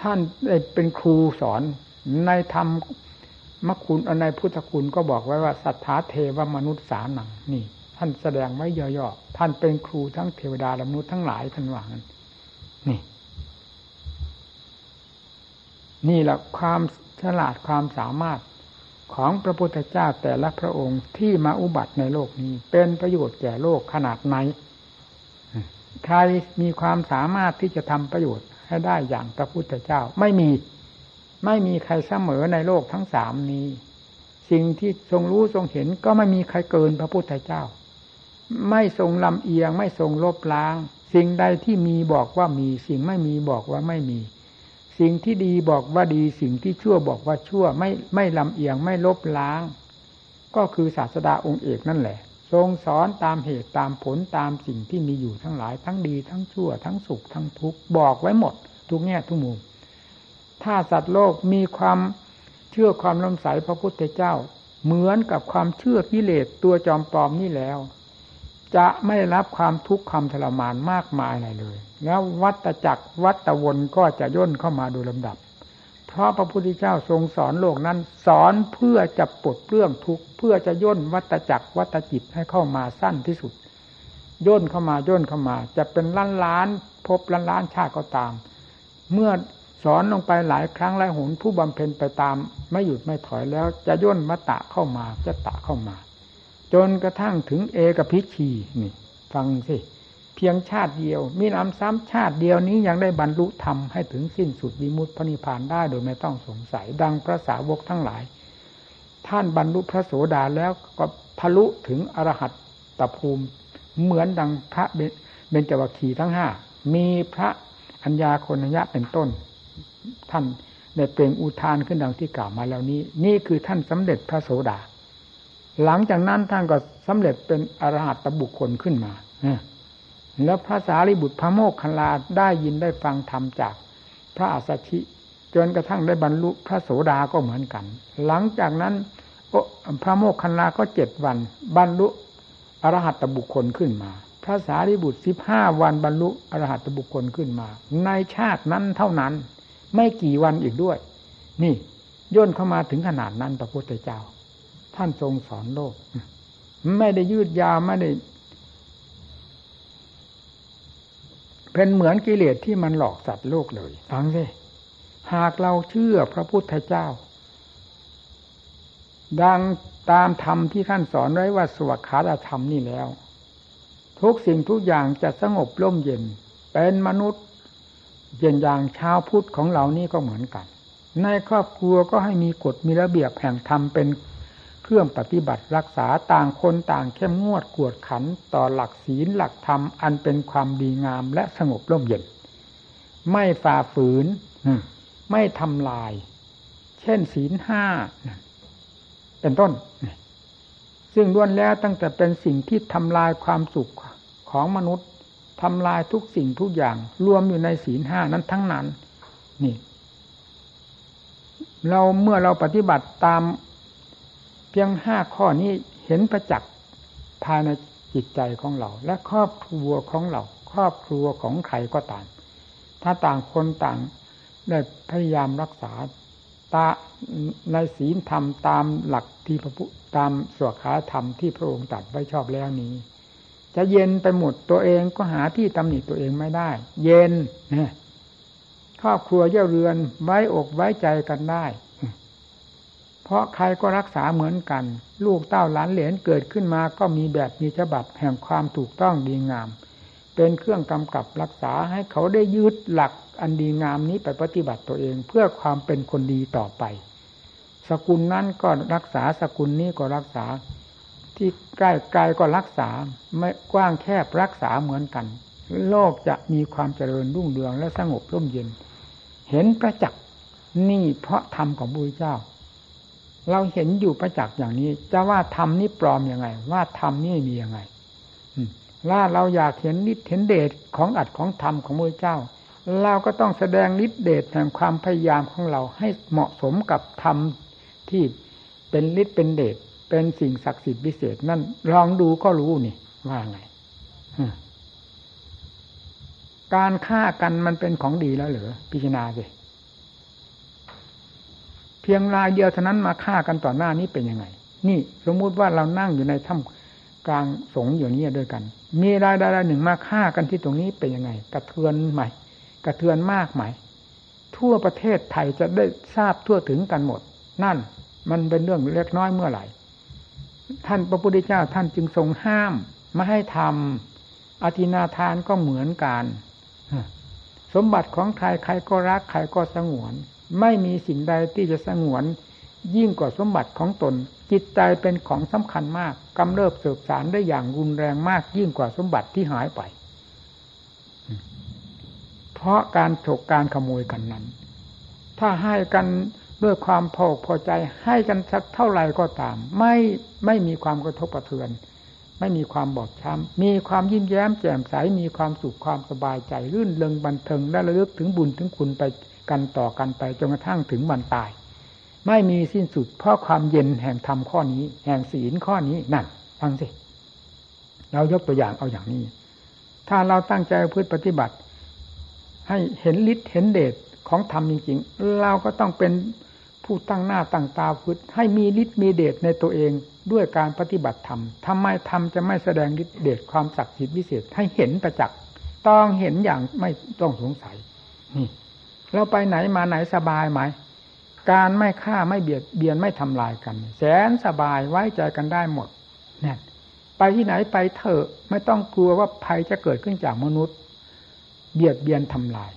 ท่านเป็นครูสอนในธรรมมคุณในพุทธคุณก็บอกไว้ว่าสัทธาเทวมนุษย์สานังนี่ ท่านแสดงไว้ย่อๆท่านเป็นครูทั้งเทวดาและมนุษย์ทั้งหลายท่านว่างั้นนี่นี่แหละความฉลาดความสามารถ ของพระพุทธเจ้าแต่ละพระองค์ที่มาอุบัติในโลกนี้ เป็นประโยชน์แก่โลกขนาดไหนใครมีความสามารถที่จะทำประโยชน์ให้ได้อย่างพระพุทธเจ้า ไม่มีไม่มีใครเสมอในโลกทั้งสามนี้ สิ่งที่ทรงรู้ทรงเห็นก็ไม่มีใครเกินพระพุทธเจ้า ไม่ทรงลำเอียง ไม่ทรงลบล้าง สิ่งใดที่มีบอกว่ามี สิ่งไม่มีบอกว่าไม่มี สิ่งที่ดีบอกว่าดีสิ่งที่ชั่วบอกว่าชั่วไม่ไม่ลำเอียงไม่ลบล้าง ก็คือศาสดาองค์เอกนั่นแหละ ทรงสอนตามเหตุตามผลตามสิ่งที่มีอยู่ทั้งหลาย ทั้งดีทั้งชั่ว ทั้งสุขทั้งทุกข์บอกไว้หมด ทุกแง่ทุกมุมถ้าสัตว์โลกมีความเชื่อความลำใสพระพุทธเจ้า เหมือนกับความเชื่อกิเลสตัวจอมปลอมนี่แล้ว จะไม่รับความทุกข์ความทรมานมากมายอะไรเลย แล้ววัตจักรวัตวนก็จะย่นเข้ามาโดยลำดับ เพราะพระพุทธเจ้าทรงสอนโลกนั้น สอนเพื่อจะปลดเปลื้องทุกข์เพื่อจะย่นวัตจักรวัตจิตให้เข้ามาสั้นที่สุด ย่นเข้ามาย่นเข้ามา จะเป็นล้านล้านพบล้านล้านชาติก็ตาม เมื่อสอนลงไปหลายครั้งหลายหนผู้บำเพ็ญไปตาม ไม่หยุดไม่ถอยแล้ว จะย่นมาตะเข้ามาจะตะเข้ามา จนกระทั่งถึงเอกพิชีนี่ ฟังสิ เพียงชาติเดียว มีน้ำซ้ำชาติเดียวนี้ยังได้บรรลุธรรมให้ถึงสิ้นสุดวิมุตติพระนิพพานได้โดยไม่ต้องสงสัย ดังพระสาวกทั้งหลาย ท่านบรรลุพระโสดาแล้วก็ทะลุถึงอรหัตตภูมิ เหมือนดังพระเบญจวัคคีทั้งห้ามีพระอัญญาโคนญะเป็นต้น ท่านได้เปล่งอุทานขึ้นดังที่กล่าวมาแล้วนี้ นี่คือท่านสำเร็จพระโสดา หลังจากนั้นท่านก็สำเร็จเป็นอรหัตตบุคคลขึ้นมาแล้วพระสารีบุตรพระโมกขนลาได้ยินได้ฟังธรรมจากพระอัสสชิ จนกระทั่งได้บรรลุพระโสดาก็เหมือนกัน หลังจากนั้นพระโมกขนลาก็เจ็ดวัน บรรลุอรหัตตบุคคลขึ้นมา พระสารีบุตรสิบห้าวันบรรลุอรหัตตบุคคลขึ้นมา ในชาตินั้นเท่านั้น ไม่กี่วันอีกด้วย นี่ย่นเข้ามาถึงขนาดนั้นพระพุทธเจ้า ท่านทรงสอนโลก ไม่ได้ยืดยาวไม่ได้ เป็นเหมือนกิเลสที่มันหลอกสัตว์โลกเลยฟังสิหากเราเชื่อพระพุทธเจ้า ดังตามธรรมที่ท่านสอนไว้ว่าสวัสดิธรรมนี่แล้ว ทุกสิ่งทุกอย่างจะสงบร่มเย็น เป็นมนุษย์เย่นอย่างชาวพุทธของเรานี่ก็เหมือนกัน ในครอบครัวก็ให้มีกฎมีระเบียบแห่งธรรมเป็น เครื่องปฏิบัติรักษาต่างคนต่างเข้มงวดกวดขันต่อหลักศีลหลักธรรมอันเป็นความดีงามและสงบร่มเย็น ไม่ฝ่าฝืน ไม่ทำลาย เช่นศีลห้าเป็นต้น ซึ่งล้วนแล้วตั้งแต่เป็นสิ่งที่ทำลายความสุขของมนุษย์ทำลายทุกสิ่งทุกอย่าง รวมอยู่ในศีลห้านั้นทั้งนั้น นี่ เราเมื่อเราปฏิบัติตาม เพียงห้าข้อนี้เห็นประจักษ์ภายในจิตใจของเรา และครอบครัวของเรา ครอบครัวของใครก็ตาม ถ้าต่างคนต่างได้พยายามรักษาตาในศีลธรรมตามหลักที่พระพุตามสวขาธรรมที่พระองค์ตัดไว้ชอบแล้วนี้ จะเย็นไปหมดตัวเองก็หาที่ตำหนิตัวเองไม่ได้ เย็นนะครอบครัวเย่าเรือนไว้อกไว้ใจกันได้ เพราะใครก็รักษาเหมือนกัน ลูกเต้าหลานเหลนเกิดขึ้นมาก็มีแบบมีฉบับแห่งความถูกต้องดีงาม เป็นเครื่องกำกับรักษาให้เขาได้ยึดหลักอันดีงามนี้ไปปฏิบัติตัวเองเพื่อความเป็นคนดีต่อไป สกุลนั้นก็รักษาสกุลนี้ก็รักษา ที่ใกล้ไกลก็รักษาไม่กว้างแคบรักษาเหมือนกัน โลกจะมีความเจริญรุ่งเรืองและสงบร่มเย็น เห็นประจักษ์นี่เพราะธรรมของบุญเจ้า เราเห็นอยู่ประจักษ์อย่างนี้ จะว่าธรรมนี่ปลอมอยังไง ว่าธรรมนี่มียังไงว่าเราอยากเห็นนิดเห็นเดชของอัดของธรรมของพระเจ้า เราก็ต้องแสดงฤทธิเดชแห่งความพยายามของเราให้เหมาะสมกับธรรมที่เป็นฤทธิ์เป็นเดชเป็นสิ่งศักดิ์สิทธิ์พิเศษนั่นลองดูก็รู้นี่ว่าไงการฆ่ากันมันเป็นของดีแล้วเหรอพิจารณาสิ พียงรายเดียวเท่านั้นมาฆ่ากันต่อหน้านี้เป็นยังไง นี่สมมุติว่าเรานั่งอยู่ในถ้ำกลางสงอยู่นี้ด้วยกัน มีรายใดรายหนึ่งมาฆ่ากันที่ตรงนี้เป็นยังไง กระเทือนใหม่ กระเทือนมากไหมทั่วประเทศไทยจะได้ทราบทั่วถึงกันหมด นั่นมันเป็นเรื่องเล็กน้อยเมื่อไหร่ ท่านพระพุทธเจ้าท่านจึงทรงห้ามไม่ให้ทำอธินาทานก็เหมือนกัน สมบัติของใครใครก็รักใครก็สงวน ไม่มีสิ่งใดที่จะสงวน ยิ่งกว่าสมบัติของตน จิตใจเป็นของสำคัญมากกำเริบเสบสารได้อย่างรุนแรงมาก ยิ่งกว่าสมบัติที่หายไป เพราะการฉกการขโมยกันนั้น ถ้าให้กันด้วยความพอพอใจให้กันสักเท่าไหร่ก็ตาม ไม่ไม่มีความกระทบกระเทือน ไม่มีความบอบช้ำมีความยิ้มแย้มแจ่มใสมีความสุขความสบายใจรื่นเริงบันเทิงและระลึกถึงบุญถึงคุณไป กันต่อกันไปจนกระทั่งถึงวันตาย ไม่มีสิ้นสุดเพราะความเย็นแห่งธรรมข้อนี้ แห่งศีลข้อนี้นั่นฟังสิเรายกตัวอย่างเอาอย่างนี้ ถ้าเราตั้งใจพืชปฏิบัติ ให้เห็นฤทธิ์เห็นเดชของธรรมจริงๆเราก็ต้องเป็นผู้ตั้งหน้าตั้งตาพืชให้มีฤทธิ์มีเดชในตัวเองด้วยการปฏิบัติธรรมทำไมธรรมจะไม่แสดงฤทธิ์เดชความศักดิ์สิทธิ์วิเศษให้เห็นประจักษ์ต้องเห็นอย่างไม่ต้องสงสัยนี่ เราไปไหนมาไหนสบายไหม การไม่ฆ่าไม่เบียดเบียนไม่ทำลายกัน แสนสบายไว้ใจกันได้หมดเนี่ยไปที่ไหนไปเถอะไม่ต้องกลัวว่าภัยจะเกิดขึ้นจากมนุษย์ เบียดเบียนทำลาย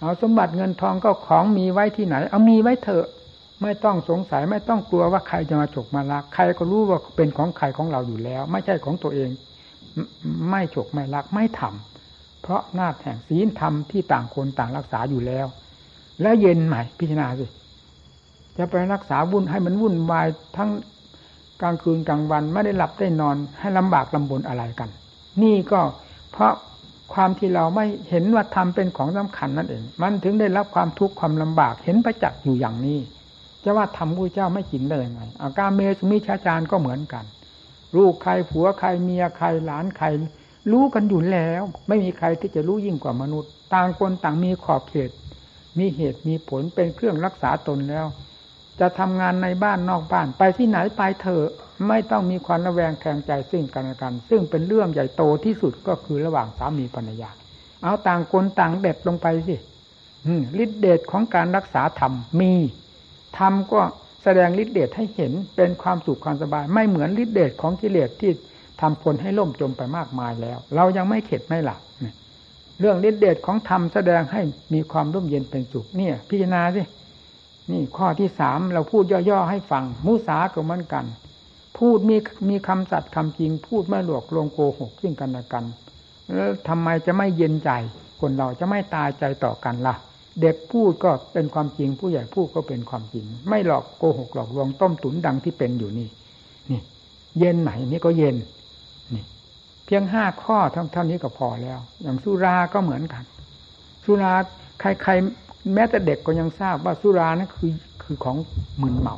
เอาสมบัติเงินทองก็ของมีไว้ที่ไหน เอามีไว้เถอะไม่ต้องสงสัยไม่ต้องกลัวว่าใครจะมาฉกมาลัก ใครก็รู้ว่าเป็นของใครของเราอยู่แล้ว ไม่ใช่ของตัวเอง ไม่ฉกไม่ลักไม่ทำเพราะหน้าแห่งศีลธรรมที่ต่างคนต่างรักษาอยู่แล้ว แล้วเย็นใหม่ พิจารณาสิ จะไปรักษาวุ่นให้มันวุ่นวายทั้งกลางคืนกลางวันไม่ได้หลับได้นอนให้ลำบากลำบนอะไรกัน นี่ก็เพราะความที่เราไม่เห็นว่าธรรมเป็นของสำคัญนั่นเอง มันถึงได้รับความทุกข์ความลำบากเห็นประจักษ์อยู่อย่างนี้ จะว่าทำผู้เจ้าไม่กินได้ยังไงอาการเมสุมิชาจารก็เหมือนกัน ลูกใครผัวใครเมียใครหลานใคร รู้กันอยู่แล้ว ไม่มีใครที่จะรู้ยิ่งกว่ามนุษย์ ต่างคนต่างมีขอบเขต มีเหตุมีผลเป็นเครื่องรักษาตนแล้ว จะทำงานในบ้านนอกบ้าน ไปที่ไหนไปเถอะไม่ต้องมีความระแวงแทงใจซึ่งกันและกัน ซึ่งเป็นเรื่องใหญ่โตที่สุดก็คือระหว่างสามีภรรยา เอาต่างคนต่างเด็ดลงไปสิฤทธิเดชของการรักษาธรรมมีธรรมก็แสดงฤทธิเดชให้เห็นเป็นความสุขความสบาย ไม่เหมือนฤทธิเดชของกิเลสที่ทำคนให้ล่มจมไปมากมายแล้ว เรายังไม่เข็ดไม่หลับ เรื่องฤทธิเดชของธรรมแสดงให้มีความร่มเย็นเป็นสุขเนี่ย พิจารณาสินี่ข้อที่สามเราพูดย่อๆให้ฟัง มุสาก็เหมือนกัน พูดมีมีคำสัตย์คำจริง พูดไม่หลอกลวงโกหกซึ่งกันและกันแล้วทำไมจะไม่เย็นใจ คนเราจะไม่ตายใจต่อกันละ่ะ เด็กพูดก็เป็นความจริง ผู้ใหญ่พูดก็เป็นความจริง ไม่หลอกโกหกหลอกลวงต้มตุ๋นดังที่เป็นอยู่นี่ นี่ เย็นไหนนี่ก็เย็น เพียงห้าข้อเท่านี้ก็พอแล้ว อย่างสุราก็เหมือนกัน สุราใครๆแม้แต่เด็กก็ยังทราบว่าสุรานั่นคือคือของมึนเมา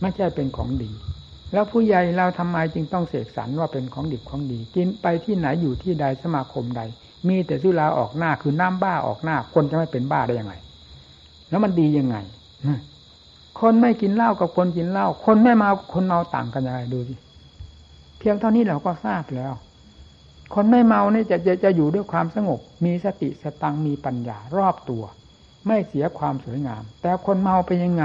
ไม่ใช่เป็นของดี แล้วผู้ใหญ่เราทำไมจึงต้องเสกสรรว่าเป็นของดิบของดี กินไปที่ไหนอยู่ที่ใดสมาคมใด มีแต่สุราออกหน้าคือน้ำบ้าออกหน้า คนจะไม่เป็นบ้าได้ยังไง แล้วมันดียังไงคนไม่กินเหล้ากับคนกินเหล้าคนไม่เมาคนเมาต่างกันยังไงดูสิเพียงเท่านี้เราก็ทราบแล้ว คนไม่เมานี่จะจะจะอยู่ด้วยความสงบ มีสติสตังมีปัญญารอบตัว ไม่เสียความสวยงาม แต่คนเมาเป็นยังไง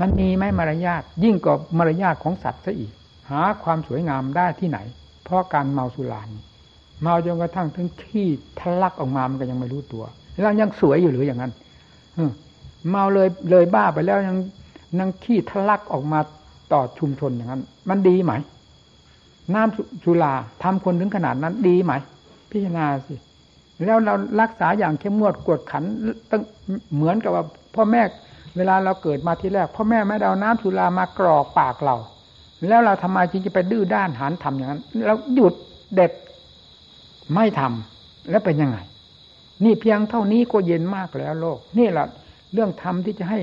มันมีไหมมารยาทยิ่งกว่ามารยาทของสัตว์ซะอีก หาความสวยงามได้ที่ไหน เพราะการเมาสุรานเมาจนกระทั่งถึงขี้ทะลักออกมามันก็ยังไม่รู้ตัว แล้วยังสวยอยู่หรืออย่างนั้นเมาเลยเลยบ้าไปแล้วยังนังขี้ทะลักออกมาต่อชุมชนอย่างนั้น มันดีไหม น้ำสุราทำคนถึงขนาดนั้นดีไหม พิจารณาสิ แล้วเรารักษาอย่างเข้มงวดกวดขันต้องเหมือนกับว่าพ่อแม่เวลาเราเกิดมาทีแรก พ่อแม่ไม่ได้เอาน้ำสุรามากรอกปากเรา แล้วเราทำไมจึงจะไปดื้อด้านหันทำอย่างนั้น แล้วหยุดเด็ดไม่ทำแล้วเป็นยังไง นี่เพียงเท่านี้ก็เย็นมากแล้วโลก นี่แหละเรื่องธรรมที่จะให้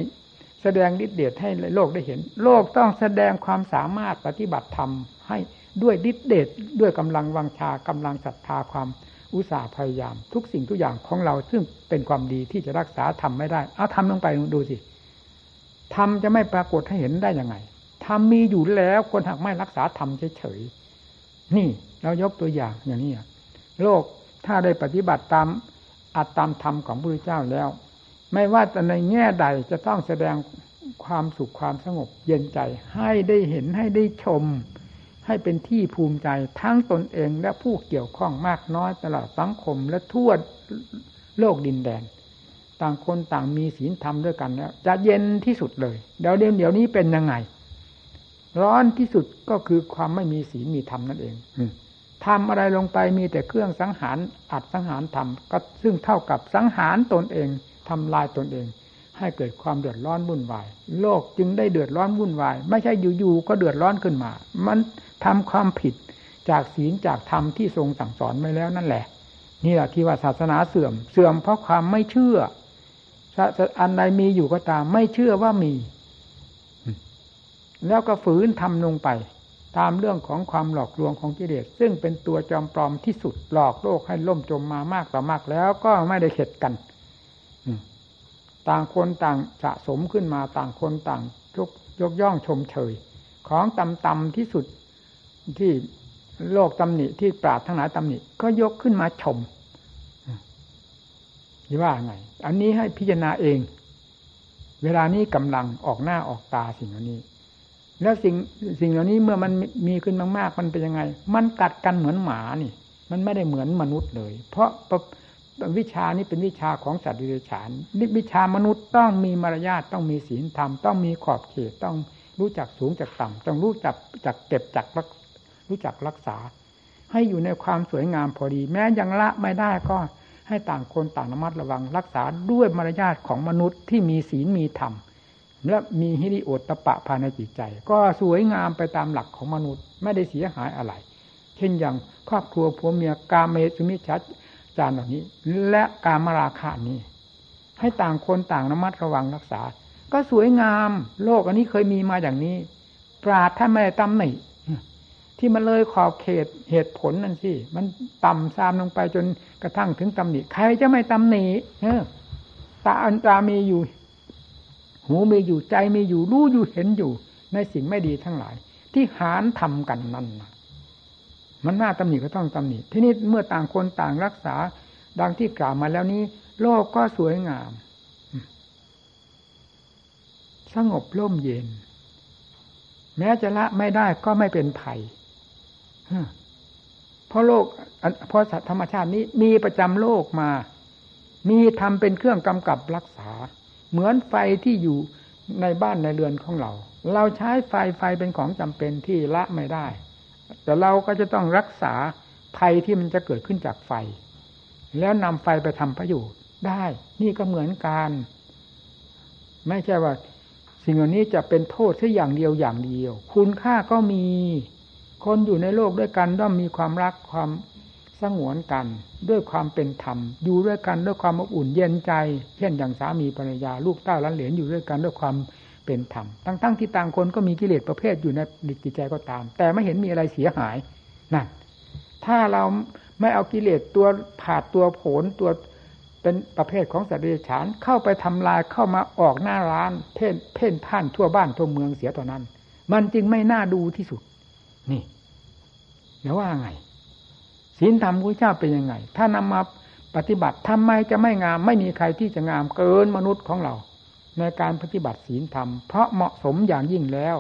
แสดงฤทธิ์เดชให้โลกได้เห็น โลกต้องแสดงความสามารถปฏิบัติธรรมให้ ด้วยฤทธิเดชด้วยกำลังวังชากำลังศรัทธาความอุตสาห์พยายาม ทุกสิ่งทุกอย่างของเราซึ่งเป็นความดีที่จะรักษาทำไม่ได้เอาทำลงไปดูสิทำจะไม่ปรากฏให้เห็นได้ยังไงทำมีอยู่แล้วคนหากไม่รักษาทำเฉยๆนี่เรายกตัวอย่างอย่างนี้โลกถ้าได้ปฏิบัติตามอัตตามธรรมของพระพุทธเจ้าแล้ว ไม่ว่าแต่ในแง่ใดจะต้องแสดงความสุขความสงบเย็นใจให้ได้เห็นให้ได้ชม ให้เป็นที่ภูมิใจทั้งตนเองและผู้เกี่ยวข้องมากน้อยตลอดสังคมและทั่วโลกดินแดน ต่างคนต่างมีศีลธรรมด้วยกันแล้วจะเย็นที่สุดเลยเดี๋ยวเดี๋ยวเดี๋ยวนี้เป็นยังไง ร้อนที่สุดก็คือความไม่มีศีลมีธรรมนั่นเองทำอะไรลงไปมีแต่เครื่องสังหารอัดสังหารทำก็ซึ่งเท่ากับสังหารตนเองทำลายตนเอง ให้เกิดความเดือดร้อนวุ่นวาย โลกจึงได้เดือดร้อนวุ่นวาย ไม่ใช่อยู่ๆก็เดือดร้อนขึ้นมา มัน ทำความผิดจากศีลจากธรรมที่ทรงสั่งสอนไว้แล้วนั่นแหละ นี่แหละที่ว่าศาสนาเสื่อม เสื่อมเพราะความไม่เชื่ออันใดมีอยู่ก็ตาม ไม่เชื่อว่ามี แล้วก็ฝืนทำลงไป ตามเรื่องของความหลอกลวงของกิเลสซึ่งเป็นตัวจอมปลอมที่สุดหลอกโลกให้ล่มจมมามากต่อมากแล้วก็ไม่ได้เข็ดกันต่างคนต่างสะสมขึ้นมาต่างคนต่างยกยกย่องชมเชย ของต่ำๆที่สุด ที่โลกตำหนิที่ปราดทั้งหลายตำหนิ ก็ยกขึ้นมาชมยี่ว่าไง อันนี้ให้พิจารณาเอง เวลานี้กำลังออกหน้าออกตาสิ่งเหล่านี้ แล้วสิ่งสิ่งเหล่านี้เมื่อมันมีขึ้นมากๆมันเป็นยังไง มันกัดกันเหมือนหมานี่ มันไม่ได้เหมือนมนุษย์เลย เพราะวิชานี้เป็นวิชาของสัตว์ดิเรกชันวิชามนุษย์ต้องมีมารยาทต้องมีศีลธรรมต้องมีขอบเขตต้องรู้จักสูงจักต่ำต้องรู้จักจักเก็บจักรัก รู้จักรักษา ให้อยู่ในความสวยงามพอดี แม้ยังละไม่ได้ก็ให้ต่างคนต่างระมัดระวัง รักษาด้วยมารยาทของมนุษย์ที่มีศีลมีธรรมและมีฮิริโอตตะปะภายในจิตใจ ก็สวยงามไปตามหลักของมนุษย์ไม่ได้เสียหายอะไร เช่นอย่างครอบครัวผัวเมียกาเมสุมิชัดจานเหล่านี้ และกามราคานี้ ให้ต่างคนต่างระมัดระวังรักษา ก็สวยงาม โลกอันนี้เคยมีมาอย่างนี้ ปราดท่านไม่ได้ตำหนิ ที่มันเลยขอบเขตเหตุผลนั่นสิ มันต่ำซามลงไปจนกระทั่งถึงตำหนิ ใครจะไม่ตำหนิเออตาอันตามีอยู่ หูมีอยู่ใจมีอยู่รู้อยู่เห็นอยู่ ในสิ่งไม่ดีทั้งหลาย ที่หารทำกันนั่นนะมันน่าตำหนิก็ต้องตำหนิ ทีนี้เมื่อต่างคนต่างรักษา ดังที่กล่าวมาแล้วนี้ โลกก็สวยงาม สงบร่มเย็น แม้จะละไม่ได้ก็ไม่เป็นภัย เพราะโลกเพราะธรรมชาตินี้มีประจำโลกมา มีทำเป็นเครื่องกำกับรักษา เหมือนไฟที่อยู่ในบ้านในเรือนของเรา เราใช้ไฟไฟเป็นของจำเป็นที่ละไม่ได้ แต่เราก็จะต้องรักษาภัยที่มันจะเกิดขึ้นจากไฟ แล้วนำไฟไปทำประโยชน์ได้ นี่ก็เหมือนกันไม่ใช่ว่า สิ่งเหล่านี้จะเป็นโทษแค่อย่างเดียวอย่างเดียว คุณค่าก็มี คนอยู่ในโลกด้วยกันต้องมีความรักความสงวนกัน ด้วยความเป็นธรรม อยู่ด้วยกันด้วยความอบอุ่นเย็นใจ เช่นอย่างสามีภรรยาลูกเต้าล้านเหรียญอยู่ด้วยกันด้วยความเป็นธรรมทั้งๆที่ต่างคนก็มีกิเลสประเภทอยู่ในจิตใจก็ตาม แต่ไม่เห็นมีอะไรเสียหายนั่นถ้าเราไม่เอากิเลสตัวผาดตัวโผนตัวเป็นประเภทของสัตว์เดรัจฉานเข้าไปทำลายเข้ามาออกหน้าร้าน เพ่นเพ่นท่านทั่วบ้านทั่วเมืองเสียตอนนั้น มันจึงไม่น่าดูที่สุด นี่เดี๋ยวว่าไงศีลธรรมพระเจ้าเป็นยังไง ถ้านำมาปฏิบัติทำไมจะไม่งาม ไม่มีใครที่จะงามเกินมนุษย์ของเรา ในการปฏิบัติศีลธรรม เพราะเหมาะสมอย่างยิ่งแล้ว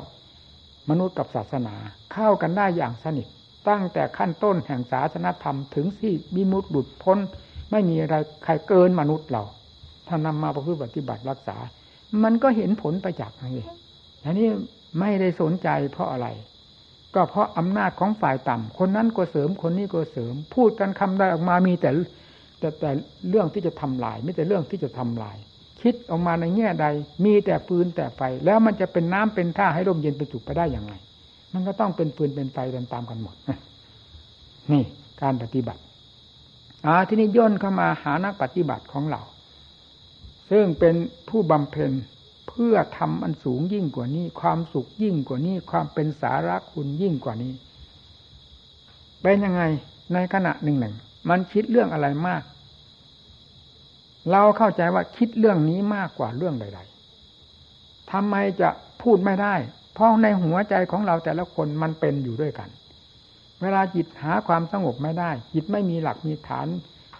มนุษย์กับศาสนาเข้ากันได้อย่างสนิท ตั้งแต่ขั้นต้นแห่งศาสนธรรมถึงที่บิมุตหลุดพ้น ไม่มีอะไรใครเกินมนุษย์เรา ถ้านำมาประพฤติปฏิบัติรักษา มันก็เห็นผลไปจากษ์นี่อันนี้ไม่ได้สนใจเพราะอะไร ก็เพราะอำนาจของฝ่ายต่ำคนนั้นก็เสริมคนนี้ก็เสริม พูดกันคำได้ออกมามีแต่แต่แต่เรื่องที่จะทำลายไม่แต่เรื่องที่จะทำลาย คิดออกมาในแง่ใด มีแต่ปืนแต่ไฟ แล้วมันจะเป็นน้ำเป็นท่าให้ร่มเย็นเป็นสุขไปได้อย่างไร มันก็ต้องเป็นปืนเป็นไฟตามกันหมดนี่การปฏิบัติอ่าที่นี้ย่นเข้ามาหานักปฏิบัติของเรา ซึ่งเป็นผู้บำเพ็ญ เพื่อทำอันสูงยิ่งกว่านี้ ความสุขยิ่งกว่านี้ ความเป็นสาระคุณยิ่งกว่านี้ เป็นยังไงในขณะหนึ่งหนึ่งมันคิดเรื่องอะไรมาก เราเข้าใจว่าคิดเรื่องนี้มากกว่าเรื่องใด ๆทำไมจะพูดไม่ได้ เพราะในหัวใจของเราแต่ละคนมันเป็นอยู่ด้วยกัน เวลาจิตหาความสงบไม่ได้ จิตไม่มีหลักมีฐาน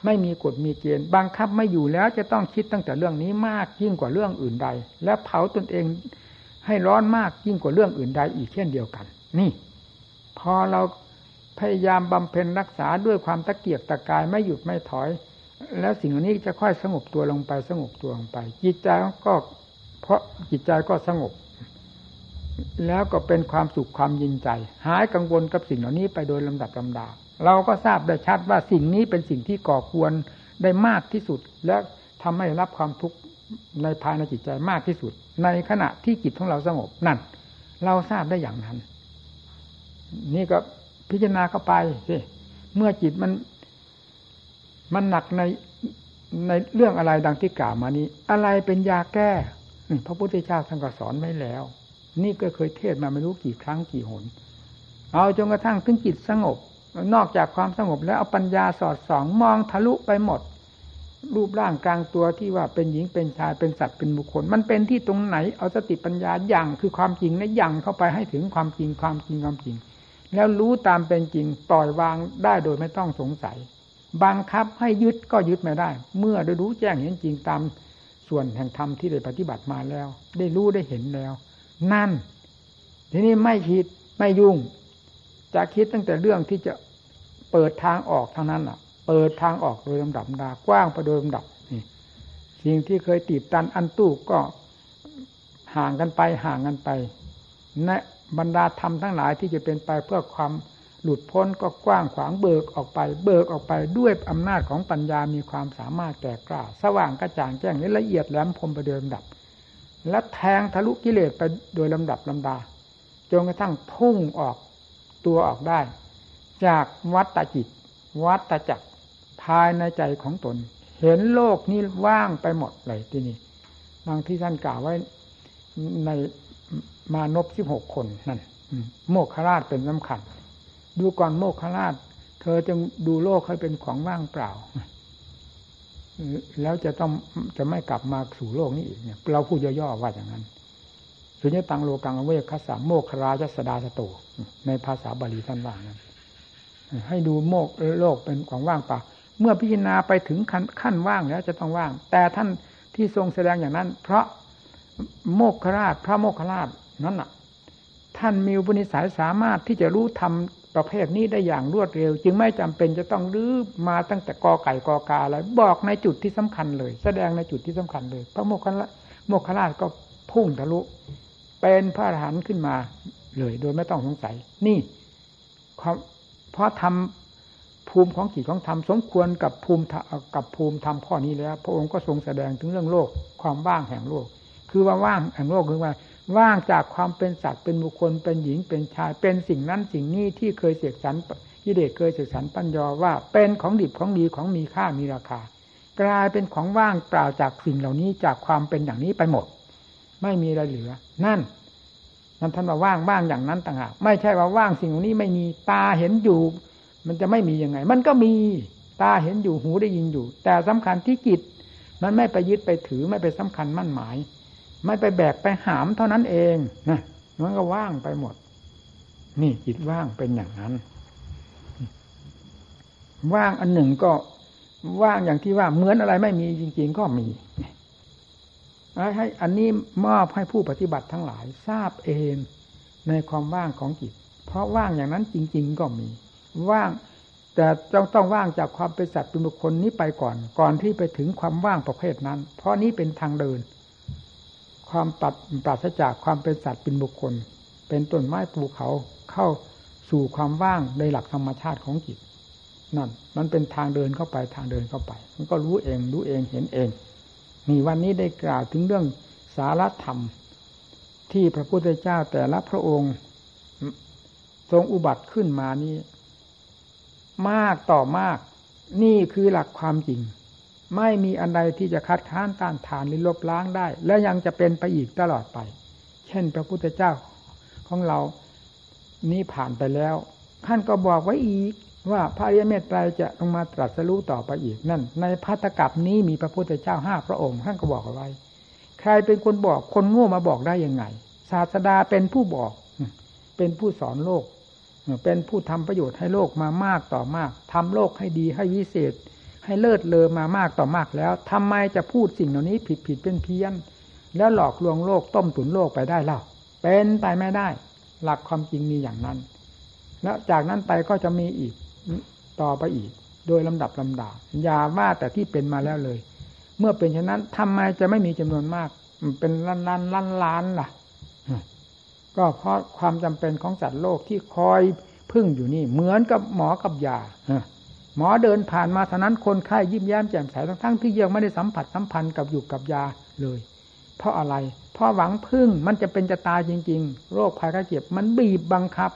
ไม่มีกฎมีเกณฑ์บังคับไม่อยู่แล้วจะต้องคิดตั้งแต่เรื่องนี้มากยิ่งกว่าเรื่องอื่นใด และเผาตนเองให้ร้อนมากยิ่งกว่าเรื่องอื่นใดอีกเช่นเดียวกัน นี่ พอเราพยายามบำเพ็ญรักษาด้วยความตะเกียกตะกายไม่หยุดไม่ถอย แล้วสิ่งนี้จะค่อยสงบตัวลงไปสงบตัวลงไป จิตใจก็ เพราะจิตใจก็สงบ แล้วก็เป็นความสุขความยินใจ หายกังวลกับสิ่งเหล่านี้ไปโดยลำดับลำดา เราก็ทราบได้ชัดว่าสิ่งนี้เป็นสิ่งที่ก่อควรได้มากที่สุด และทำให้รับความทุกข์ในภายในจิตใจมากที่สุด ในขณะที่จิตของเราสงบนั่น เราทราบได้อย่างนั้น นี่ก็พิจารณาเข้าไปสิเมื่อจิตมัน มันหนักในในเรื่องอะไรดังที่กล่าวมานี้ อะไรเป็นยาแก้พระพุทธเจ้าท่านก็สอนไว้แล้ว นี่ก็เคยเทศมาไม่รู้กี่ครั้งกี่หน เอาจนกระทั่งถึงจิตสงบ นอกจากความสงบแล้วเอาปัญญาสอดส่องมองทะลุไปหมด รูปร่างกลางตัวที่ว่าเป็นหญิงเป็นชายเป็นสัตว์เป็นบุคคล มันเป็นที่ตรงไหนเอาสติปัญญาอย่างคือความจริงนะย่างเข้าไปให้ถึงความจริงความจริงความจริง แล้วรู้ตามเป็นจริงปล่อยวางได้โดยไม่ต้องสงสัย บังคับให้ยึดก็ยึดไม่ได้ เมื่อได้รู้แจ้งเห็นจริงตามส่วนแห่งธรรมที่ได้ปฏิบัติมาแล้ว ได้รู้ได้เห็นแล้ว นั่น ทีนี้ไม่คิดไม่ยุ่ง จะคิดตั้งแต่เรื่องที่จะเปิดทางออกทางนั้นอะ เปิดทางออกโดยลำดับดากว้างไปโดยลำดับนี่สิ่งที่เคยตีบตันอันตู้ก็ห่างกันไปห่างกันไปนะบรรดาธรรมทั้งหลายที่จะเป็นไปเพื่อความหลุดพ้นก็กว้างขวางเบิกออกไป เบิกออกไปด้วยอำนาจของปัญญามีความสามารถแก่กล้า สว่างกระจ่างแจ้งละเอียดแหลมคมไปโดยลำดับ และแทงทะลุกิเลสไปโดยลำดับลำดาจนกระทั่งพุ่งออก ตัวออกได้ จากวัตจิต วัตจักรภายในใจของตน เห็นโลกนี้ว่างไปหมดเลยที่นี่บางที่ท่านกล่าวไว้ในมานพสิบหกคนนั่นโมกขราชเป็นสำคัญ ดูก่อนโมกขราช เธอจึงดูโลกให้เป็นของว่างเปล่า แล้วจะต้องจะไม่กลับมาสู่โลกนี้อีกเนี่ย เราพูดย่อๆว่าอย่างนั้น สุญญตังโลกังเวคสสาโมกขราชสดาสโต ในภาษาบาลีท่านว่านั้นให้ดูโมกโลกเป็นของว่างเปล่าเมื่อพิจารณาไปถึงขั้นขั้นว่างแล้วจะต้องว่าง แต่ท่านที่ทรงแสดงอย่างนั้น เพราะโมกขราชพระโมกขราชนั่นน่ะ ท่านมีอุปนิสัยสามารถที่จะรู้ทำประเภทนี้ได้อย่างรวดเร็ว จึงไม่จำเป็นจะต้องรื้อมาตั้งแต่กอไก่กอกาอะไรบอกในจุดที่สำคัญเลย แสดงในจุดที่สำคัญเลย พระโมคคัลละโมคคราชก็พุ่งทะลุ เป็นพระอรหันต์ขึ้นมาเลยโดยไม่ต้องสงสัย นี่เพราะทำภูมิของจิตของธรรมสมควรกับภูมิกับภูมิธรรมข้อนี้แล้ว พระองค์ก็ทรงแสดงถึงเรื่องโลกความว่างแห่งโลก คือว่าว่างแห่งโลกคือว่า ว่างจากความเป็นสัตว์เป็นบุคคลเป็นหญิงเป็นชาย เป็นสิ่งนั้นสิ่งนี้ที่เคยเสกสรรยิเดชเคยเสกสรรปัญญาว่าเป็นของดิบของดีของมีค่ามีราคา กลายเป็นของว่างเปล่าจากสิ่งเหล่านี้จากความเป็นอย่างนี้ไปหมด ไม่มีอะไรเหลือ นั่นนั่นท่านว่าว่างว่างอย่างนั้นต่างหากไม่ใช่ว่าว่างสิ่งนี้ไม่มีตาเห็นอยู่ มันจะไม่มียังไง มันก็มีตาเห็นอยู่หูได้ยินอยู่ แต่สำคัญที่จิต มันไม่ไปยึดไปถือไม่ไปสำคัญมั่นหมาย ไม่ไปแบกไปหามเท่านั้นเองนะมันก็ว่างไปหมด นี่จิตว่างเป็นอย่างนั้น ว่างอันหนึ่งก็ว่างอย่างที่ว่าเหมือนอะไรไม่มีจริง ๆ ก็มี ให้อันนี้มอบให้ผู้ปฏิบัติทั้งหลายทราบเองในความว่างของจิต เพราะว่างอย่างนั้นจริง ๆ ก็มี ว่างแต่ต้องต้องว่างจากความเป็นสัตว์เป็นบุคคลนี้ไปก่อน ก่อนที่ไปถึงความว่างประเภทนั้น เพราะนี้เป็นทางเดิน ความตัดปราศจากความเป็นสัตว์เป็นบุคคล เป็นต้นไม้ภูเขาเข้าสู่ความว่างในหลักธรรมชาติของจิตนั่นมันเป็นทางเดินเข้าไปทางเดินเข้าไป มันก็รู้เองรู้เองเห็นเอง นี่วันนี้ได้กล่าวถึงเรื่องสารธรรม ที่พระพุทธเจ้าแต่ละพระองค์ทรงอุบัติขึ้นมานี้ มากต่อมาก นี่คือหลักความจริง ไม่มีอันใดที่จะคัดค้านต้านทานหรือลบล้างได้ และยังจะเป็นไปอีกตลอดไป เช่น พระพุทธเจ้าของเรานี้ผ่านไปแล้วท่านก็บอกไว้อีก ว่าพระอริยเมตไตรจะลงมาตรัสรู้ต่อไปอีกนั่น ในพัตกับนี้มีพระพุทธเจ้าห้าพระองค์ท่านก็บอกเอาไว้ ใครเป็นคนบอกคนโง่มาบอกได้ยังไง ศาสดาเป็นผู้บอก เป็นผู้สอนโลก เป็นผู้ทำประโยชน์ให้โลกมามากต่อมากทำโลกให้ดีให้วิเศษ ให้เลิศเลอมามากต่อมากแล้วทำไมจะพูดสิ่งเหล่านี้ผิดผิดเป็นเพี้ยน แล้วหลอกลวงโลกต้มตุนโลกไปได้เล่าเป็นไปไม่ได้ หลักความจริงมีอย่างนั้น แล้วจากนั้นไปก็จะมีอีก ต่อไปอีก โดยลำดับลำดาอย่าว่าแต่ที่เป็นมาแล้วเลย เมื่อเป็นเช่นนั้นทำไมจะไม่มีจำนวนมาก เป็นล้านล้านล้านล้านล่ะ ก็เพราะความจำเป็นของสัตว์โลกที่คอยพึ่งอยู่นี่ เหมือนกับหมอกับยาหมอเดินผ่านมาเท่านั้นคนไข้ยิ้มแย้มแจ่มใสทั้งๆที่ยังไม่ได้สัมผัสสัมพันธ์กับอยู่กับยาเลย เพราะอะไร เพราะหวังพึ่งมันจะเป็นจะตายจริง ๆ โรคภัยไข้เจ็บมันบีบบังคับ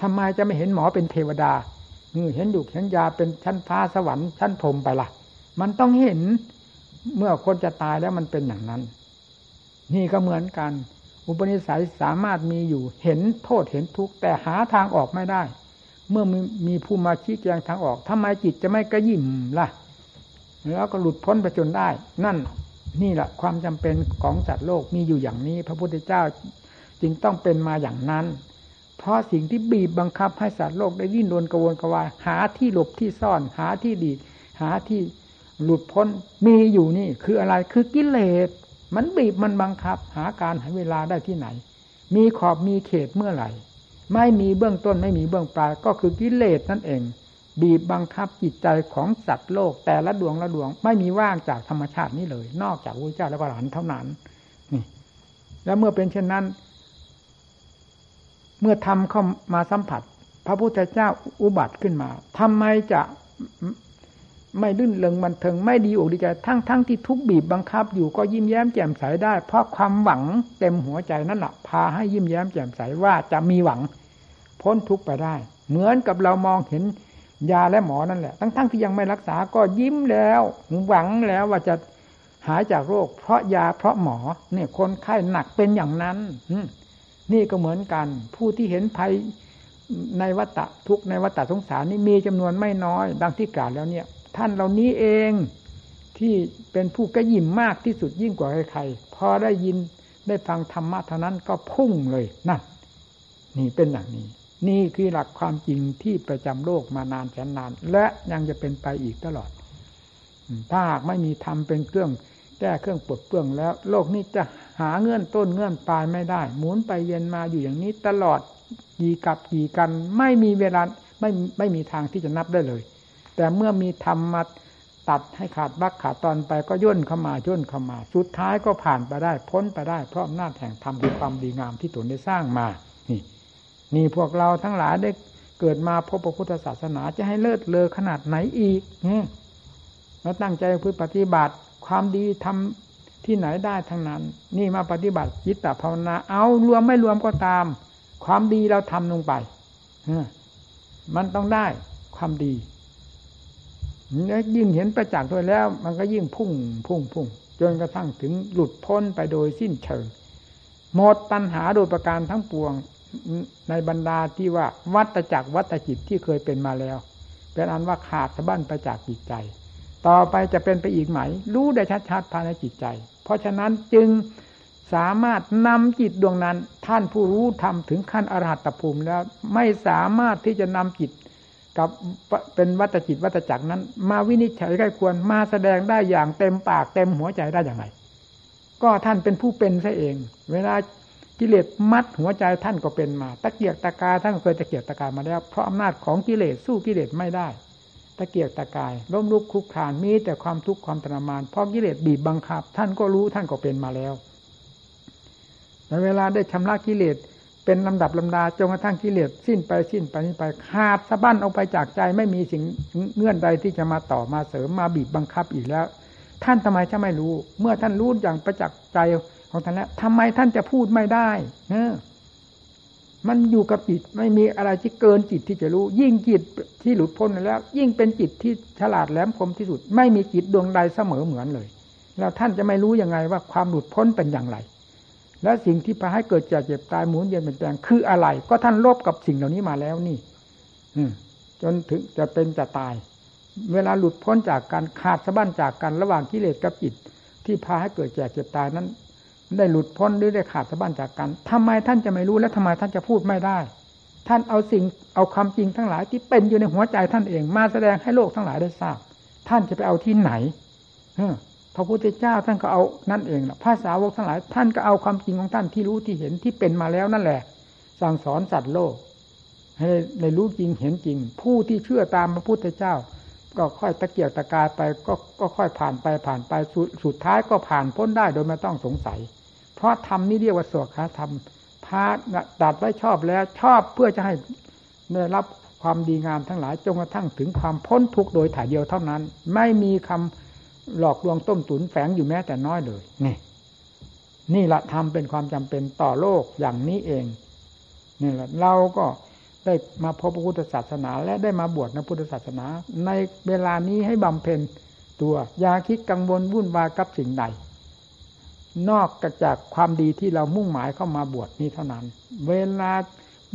ทำไมจะไม่เห็นหมอเป็นเทวดา เห็นอยู่เห็นยาเป็นชั้นฟ้าสวรรค์ชั้นพรมไปละ่ะ มันต้องเห็นเมื่อคนจะตายแล้วมันเป็นอย่างนั้น นี่ก็เหมือนกัน อุปนิสัยสามารถมีอยู่เห็นโทษเห็นทุกข์แต่หาทางออกไม่ได้ เมื่อมีมีผู้มาชี้แจงทางออกทำไมจิตจะไม่กระยิ่มล่ะ แล้วก็หลุดพ้นไปจนได้ นั่นนี่แหละความจำเป็นของจัดโลกมีอยู่อย่างนี้ พระพุทธเจ้าจึงต้องเป็นมาอย่างนั้น เพราะสิ่งที่บีบบังคับให้สัตว์โลกได้ดิ้นรนกระวนกระวายหาที่หลบที่ซ่อน หาที่ดี หาที่หลุดพ้นมีอยู่นี่ คืออะไรคือกิเลสมันบีบมันบังคับ หาการหาเวลาได้ที่ไหน มีขอบมีเขตเมื่อไหร่ ไม่มีเบื้องต้นไม่มีเบื้องปลายก็คือกิเลสนั่นเอง บีบบังคับจิตใจของสัตว์โลก แต่ละดวงละดวง ไม่มีว่างจากธรรมชาตินี้เลย นอกจากพระเจ้าและพระอรหันต์เท่านั้นนี่แล้วเมื่อเป็นเช่นนั้น เมื่อทำเข้ามาสัมผัส พระพุทธเจ้าอุบัติขึ้นมาทำไมจะไม่ลื่นเลงบันเทิงไม่ดีอกดีใจทั้งทั้งที่ทุกบีบบังคับอยู่ก็ยิ้มแย้มแจ่มใสได้ เพราะความหวังเต็มหัวใจนั่นแหละพาให้ยิ้มแย้มแจ่มใสว่าจะมีหวัง พ้นทุกไปได้ เหมือนกับเรามองเห็นยาและหมอนั่นแหละ ทั้งทั้งที่ยังไม่รักษาก็ยิ้มแล้วหวังแล้วว่าจะหายจากโรค เพราะยาเพราะหมอเนี่ยคนไข้หนักเป็นอย่างนั้น นี่ก็เหมือนกัน ผู้ที่เห็นภัยในวัฏทุกในวัฏสงสารนี่มีจำนวนไม่น้อย ดังที่กล่าวแล้วเนี่ย ท่านเหล่านี้เองที่เป็นผู้กระยิมมากที่สุดยิ่งกว่าใครๆพอได้ยินได้ฟังธรรมะเท่านั้นก็พุ่งเลยนั่นนี่เป็นอย่างนี้ นี่คือหลักความจริงที่ประจำโลกมานานแสนนาน และยังจะเป็นไปอีกตลอด ถ้าหากไม่มีธรรมเป็นเครื่องแก้เครื่องปลดเปลื้องแล้ว โลกนี้จะ หาเงื่อนต้นเงื่อนปลายไม่ได้ หมุนไปเย็นมาอยู่อย่างนี้ตลอดกี่กับกี่กัน ไม่มีเวลาไม่ไม่มีทางที่จะนับได้เลย แต่เมื่อมีธรรมมาตัดให้ขาดบักขาดตอนไปก็ย่นเข้ามาย่นเข้ามา สุดท้ายก็ผ่านไปได้ พ้นไปได้เพราะอำนาจแห่งธรรมคือความดีงามที่ตนได้สร้างมา นี่ นี่พวกเราทั้งหลายได้เกิดมาพบพระพุทธศาสนาจะให้เลิศเลอขนาดไหนอีกแล้วตั้งใจพึ่งปฏิบัติ ความดีทำ ที่ไหนได้ทั้งนั้น นี่มาปฏิบัติจิตตภาวนา เอารวมไม่รวมก็ตาม ความดีเราทำลงไปมันต้องได้ความดีแล้วยิ่งเห็นประจักษ์ด้วยแล้ว มันก็ยิ่งพุ่งพุ่งพุ่งจนกระทั่งถึงหลุดพ้นไปโดยสิ้นเชิงหมดปัญหาโดยประการทั้งปวงในบรรดาที่ว่าวัตจักรวัตจิตที่เคยเป็นมาแล้วเป็นอันว่าขาดสะบั้นไปจากจิตใจ ต่อไปจะเป็นไปอีกไหม รู้ได้ชัดๆภายในจิตใจ เพราะฉะนั้นจึงสามารถนำจิตดวงนั้น ท่านผู้รู้ทำถึงขั้นอรหัตภูมิแล้ว ไม่สามารถที่จะนำจิตกับเป็นวัตจิตวัตจักรนั้น มาวินิจฉัยใกล้ควรมาแสดงได้อย่างเต็มปากเต็มหัวใจได้อย่างไรก็ท่านเป็นผู้เป็นซะเอง เวลากิเลสมัดหัวใจท่านก็เป็นมา ตะเกียกตะกาท่านเคยตะเกียกตะกามาแล้ว เพราะอำนาจของกิเลสสู้กิเลสไม่ได้ ตะเกียกตะกายล้มลุกคลุกคลานมีแต่ความทุกข์ความทรมานเพราะกิเลสบีบบังคับ ท่านก็รู้ท่านก็เป็นมาแล้วแต่เวลาได้ชำระกิเลสเป็นลำดับลำดาจนกระทั่งกิเลสสิ้นไปสิ้นไปนี้ไปขาดสะบั้นออกไปจากใจไม่มีสิ่งเงื่อนใดที่จะมาต่อมาเสริมมาบีบบังคับอีกแล้ว ท่านทำไมจะไม่รู้ เมื่อท่านรู้อย่างประจักษ์ใจของท่านแล้วทำไมท่านจะพูดไม่ได้เนอ มันอยู่กับจิตไม่มีอะไรที่เกินจิตที่จะรู้ ยิ่งจิตที่หลุดพ้นแล้ว ยิ่งเป็นจิตที่ฉลาดแหลมคมที่สุด ไม่มีจิตดวงใดเสมอเหมือนเลย แล้วท่านจะไม่รู้ยังไงว่าความหลุดพ้นเป็นอย่างไร และสิ่งที่พาให้เกิดจากเจ็บตายหมุนเวียนเปลี่ยนแปลงคืออะไร ก็ท่านลบกับสิ่งเหล่านี้มาแล้วนี่ อืจนถึงจะเป็นจะตาย เวลาหลุดพ้นจากการขาดสะบั้นจากกันระหว่างกิเลสกับจิตที่พาให้เกิดแก่เจ็บตายนั้น ได้หลุดพ้นหรือได้ขาดสะบั้นจากกันทำไมท่านจะไม่รู้และทำไมท่านจะพูดไม่ได้ ท่านเอาสิ่งเอาความจริงทั้งหลายที่เป็นอยู่ในหัวใจท่านเอง มาแสดงให้โลกทั้งหลายได้ทราบ ท่านจะไปเอาที่ไหนพระพุทธเจ้าท่านก็เอานั่นเองละภาษาวกทั้งหลาย ท่านก็เอาความจริงของท่านที่รู้ที่เห็นที่เป็นมาแล้วนั่นแหละ สั่งสอนสัตว์โลก ให้ในรู้จริงเห็นจริง ผู้ที่เชื่อตามพระพุทธเจ้า ก็ค่อยตะเกียกตะกายไปก็ก็ค่อยผ่านไปผ่านไปสุดสุดท้ายก็ผ่านพ้นได้โดยไม่ต้องสงสัย เพราะธรรมนี่เรียกว่าสวดคาธรรมพาตัดไว้ชอบแล้วชอบเพื่อจะให้ได้รับความดีงามทั้งหลายจนกระทั่งถึงความพ้นทุกข์โดยถ่ายเดียวเท่านั้น ไม่มีคำหลอกลวงต้มตุ๋นแฝงอยู่แม้แต่น้อยเลยนี่นี่ละทำเป็นความจำเป็นต่อโลกอย่างนี้เองนี่แหละเราก็ ได้มาพบพระพุทธศาสนา และได้มาบวชในพุทธศาสนา ในเวลานี้ให้บำเพ็ญตัวอย่าคิดกังวลวุ่นวายกับสิ่งใด นอกจากความดีที่เรามุ่งหมายเข้ามาบวชนี้เท่านั้น เวลา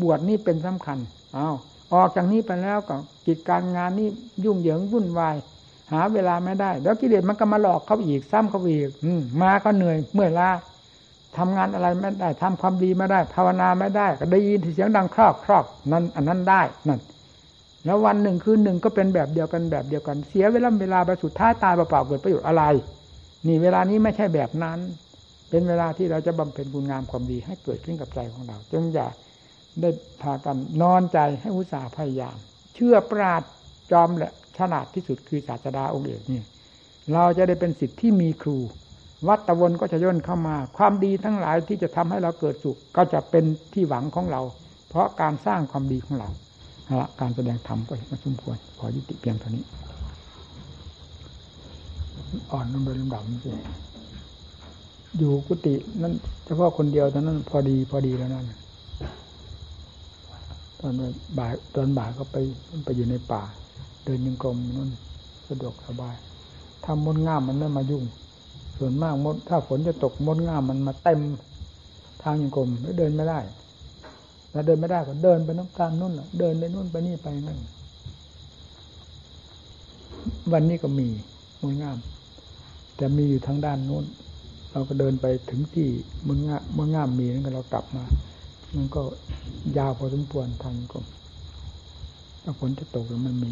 บวชนี่เป็นสำคัญเอาออกจากนี้ไปแล้วก็กิจการงานนี่ยุ่งเหยิงวุ่นวาย หาเวลาไม่ได้ แล้วกิเลสมันก็มาหลอกเขาอีกซ้ำเขาอีกอืมาก็เหนื่อยเมื่อยล้า ทำงานอะไรไม่ได้ทำความดีไม่ได้ ภาวนาไม่ได้ ก็ได้ยินเสียงดังครอกครอกนั่นอันนั้นได้นั่นแล้ววันหนึ่งคืนหนึ่งก็เป็นแบบเดียวกันแบบเดียวกัน เสียเวลาเวลาไปสุดท้ายตายเปล่าๆเกิดประโยชน์อะไร นี่เวลานี้ไม่ใช่แบบนั้น เป็นเวลาที่เราจะบำเพ็ญคุณงามความดีให้เกิดขึ้นกับใจของเราจงอย่าได้พากันนอนใจให้อุตสาห์พยายาม เชื่อปราดจอมแหละฉลาดที่สุดคือศาสดาองค์เอกนี่เราจะได้เป็นสิทธิ์ที่มีครู วัตะวนก็จะย่นเข้ามา ความดีทั้งหลายที่จะทำให้เราเกิดสุขก็จะเป็นที่หวังของเรา เพราะการสร้างความดีของเราละการแสดงธรรมก็มาสมควรพอยุติเพียงเท่านี้ อ่อนลงโดยลำดับนี่อยู่กุฏินั้นเฉพาะคนเดียวตอนนั้น พอดีพอดีแล้วนั่นตอนบ่ายตอนบ่ายก็ไปไปอยู่ในป่า เดินยังกรมนั่นสะดวกสบายถ้ามดง่ามมันไม่มายุ่ง ส่วนมากมด ถ้าฝนจะตกมดง่ามมันมาเต็มทางยังกรมแล้วเดินไม่ได้แล้วเดินไม่ได้ก็เดินไปน้ำตาลนู่นเดินไปนู่นไปนี่ไปนั่นวันนี้ก็มีมดง่าม แต่มีอยู่ทางด้านนู้น เราก็เดินไปถึงที่มดง่ามมดง่ามมีนั่นก็เรากลับมา มันก็ยาวพอสมควรทางกรมถ้าฝนจะตกแล้วมันมี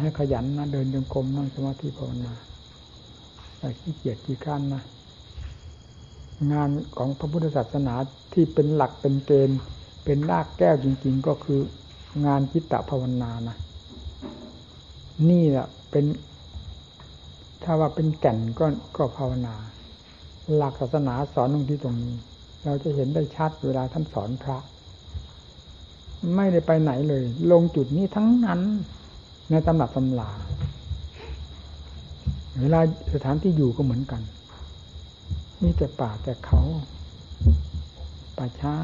ให้ขยันนะเดินจงกรมนั่งสมาธิภาวนา แต่ขี้เกียจขี้ข้านนะงานของพระพุทธศาสนาที่เป็นหลักเป็นเกณฑ์เป็นรากแก้วจริง ๆ ก็คืองานจิตตภาวนานะนี่แหละเป็น ถ้าว่าเป็นแก่นก็ก็ภาวนา หลักศาสนาสอนตรงที่ตรงนี้ เราจะเห็นได้ชัดเวลาท่านสอนพระ ไม่ได้ไปไหนเลย ลงจุดนี้ทั้งนั้น ในตำหนักตำลา เวลาสถานที่อยู่ก็เหมือนกัน นี่แต่ป่าแต่เขาป่าช้า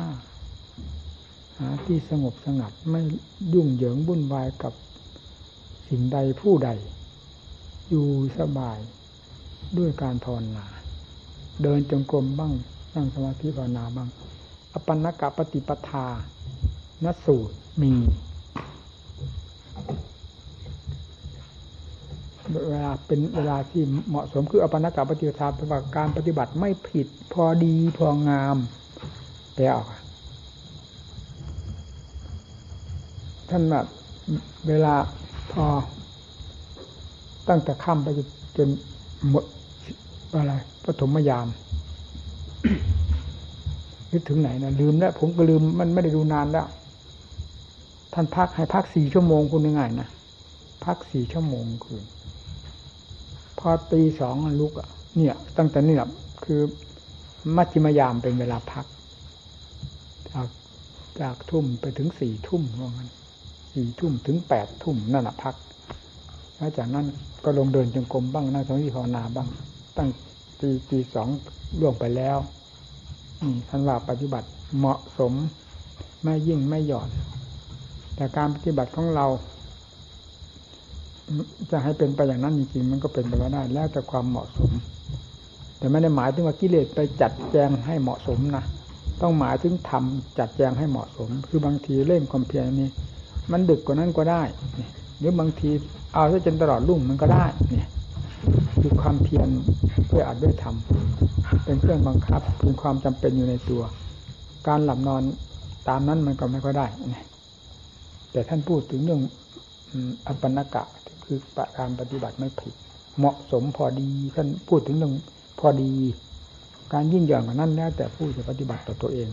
หาที่สงบสงัดไม่ยุ่งเหยิงวุ่นวายกับสิ่งใดผู้ใด อยู่สบายด้วยการภาวนาเดินจงกรมบ้างนั่งสมาธิภาวนาบ้างอปันนกะปฏิปทานสูตรมี เวลาเป็นเวลาที่เหมาะสมคืออปนากาปฏิบัติปฏิการปฏิบัติไม่ผิด พอดีพองามแปลออกท่านแบบเวลาพอ ตั้งแต่ค่ำไปจนหมดอะไรปฐมยามนึกถึงไหนนะลืมแล้ว ผมก็ลืมมันไม่ได้ดูนานแล้ว ท่านพักให้พักสี่ชั่วโมงคุณยังไงนะพักสี่ชั่วโมงคืน พอตีสองลุกอะ เนี่ย ตั้งแต่นี่แหละคือมัชฌิมยามเป็นเวลาพัก จากจากทุ่มไปถึงสี่ทุ่มว่างั้นสี่ทุ่มถึงแปดทุ่มนั่นแหะพักแล้วจากนั้นก็ลงเดินจงกรมบ้างนั่งสมาธิภาวนาบ้าง ตั้งตีตีสองล่วงไปแล้วท่านว่าปฏิบัติเหมาะสมไม่ยิ่งไม่หย่อน แต่การปฏิบัติของเรา จะให้เป็นไปอย่างนั้นจริงๆมันก็เป็นไปไม่ได้แล้วแต่ความเหมาะสม แต่ไม่ได้หมายถึงว่ากิเลสไปจัดแจงให้เหมาะสมนะต้องหมายถึงทำจัดแจงให้เหมาะสม คือบางทีเล่นความเพียรนี้ มันดึกกว่านั้นก็ได้หรือบางทีเอาซะจนตลอดรุ่งมันก็ได้เนี่ยคือความเพียรเพื่ออัดด้วยธรรมเป็นเครื่องบังคับเป็นความจำเป็นอยู่ในตัว การหลับนอนตามนั้นมันก็ไม่ค่อยได้แต่ท่านพูดถึงเรื่องอัปปนกะ คือประการปฏิบัติไม่ผิด เหมาะสมพอดีท่านพูดถึงเรื่องพอดี การยิ่งหย่อนกว่านั้นแล้ว แต่ผู้จะปฏิบัติต่อตัวเอง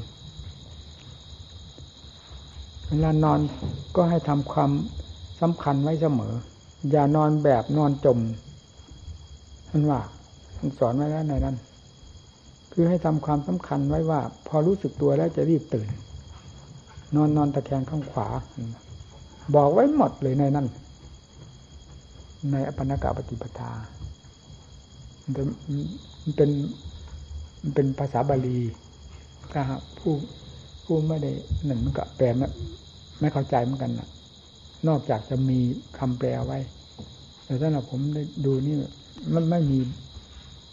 เวลานอนก็ให้ทำความสำคัญไว้เสมอ อย่านอนแบบนอนจมท่านว่าท่านสอนไว้แล้วในนั้น คือให้ทำความสำคัญไว้ว่า พอรู้สึกตัวแล้วจะรีบตื่น นอนนอนตะแคงข้างขวา บอกไว้หมดเลยในนั้น ในอปนกาปฏิปทามันเป็นมันเป็นภาษาบาลีถ้าผู้ผู้ไม่ได้หนึ่งมันก็แปลไม่ไม่เข้าใจเหมือนกันนะนอกจากจะมีคำแปลไว้ แต่ถ้าเราผมได้ดูนี่มันไม่มี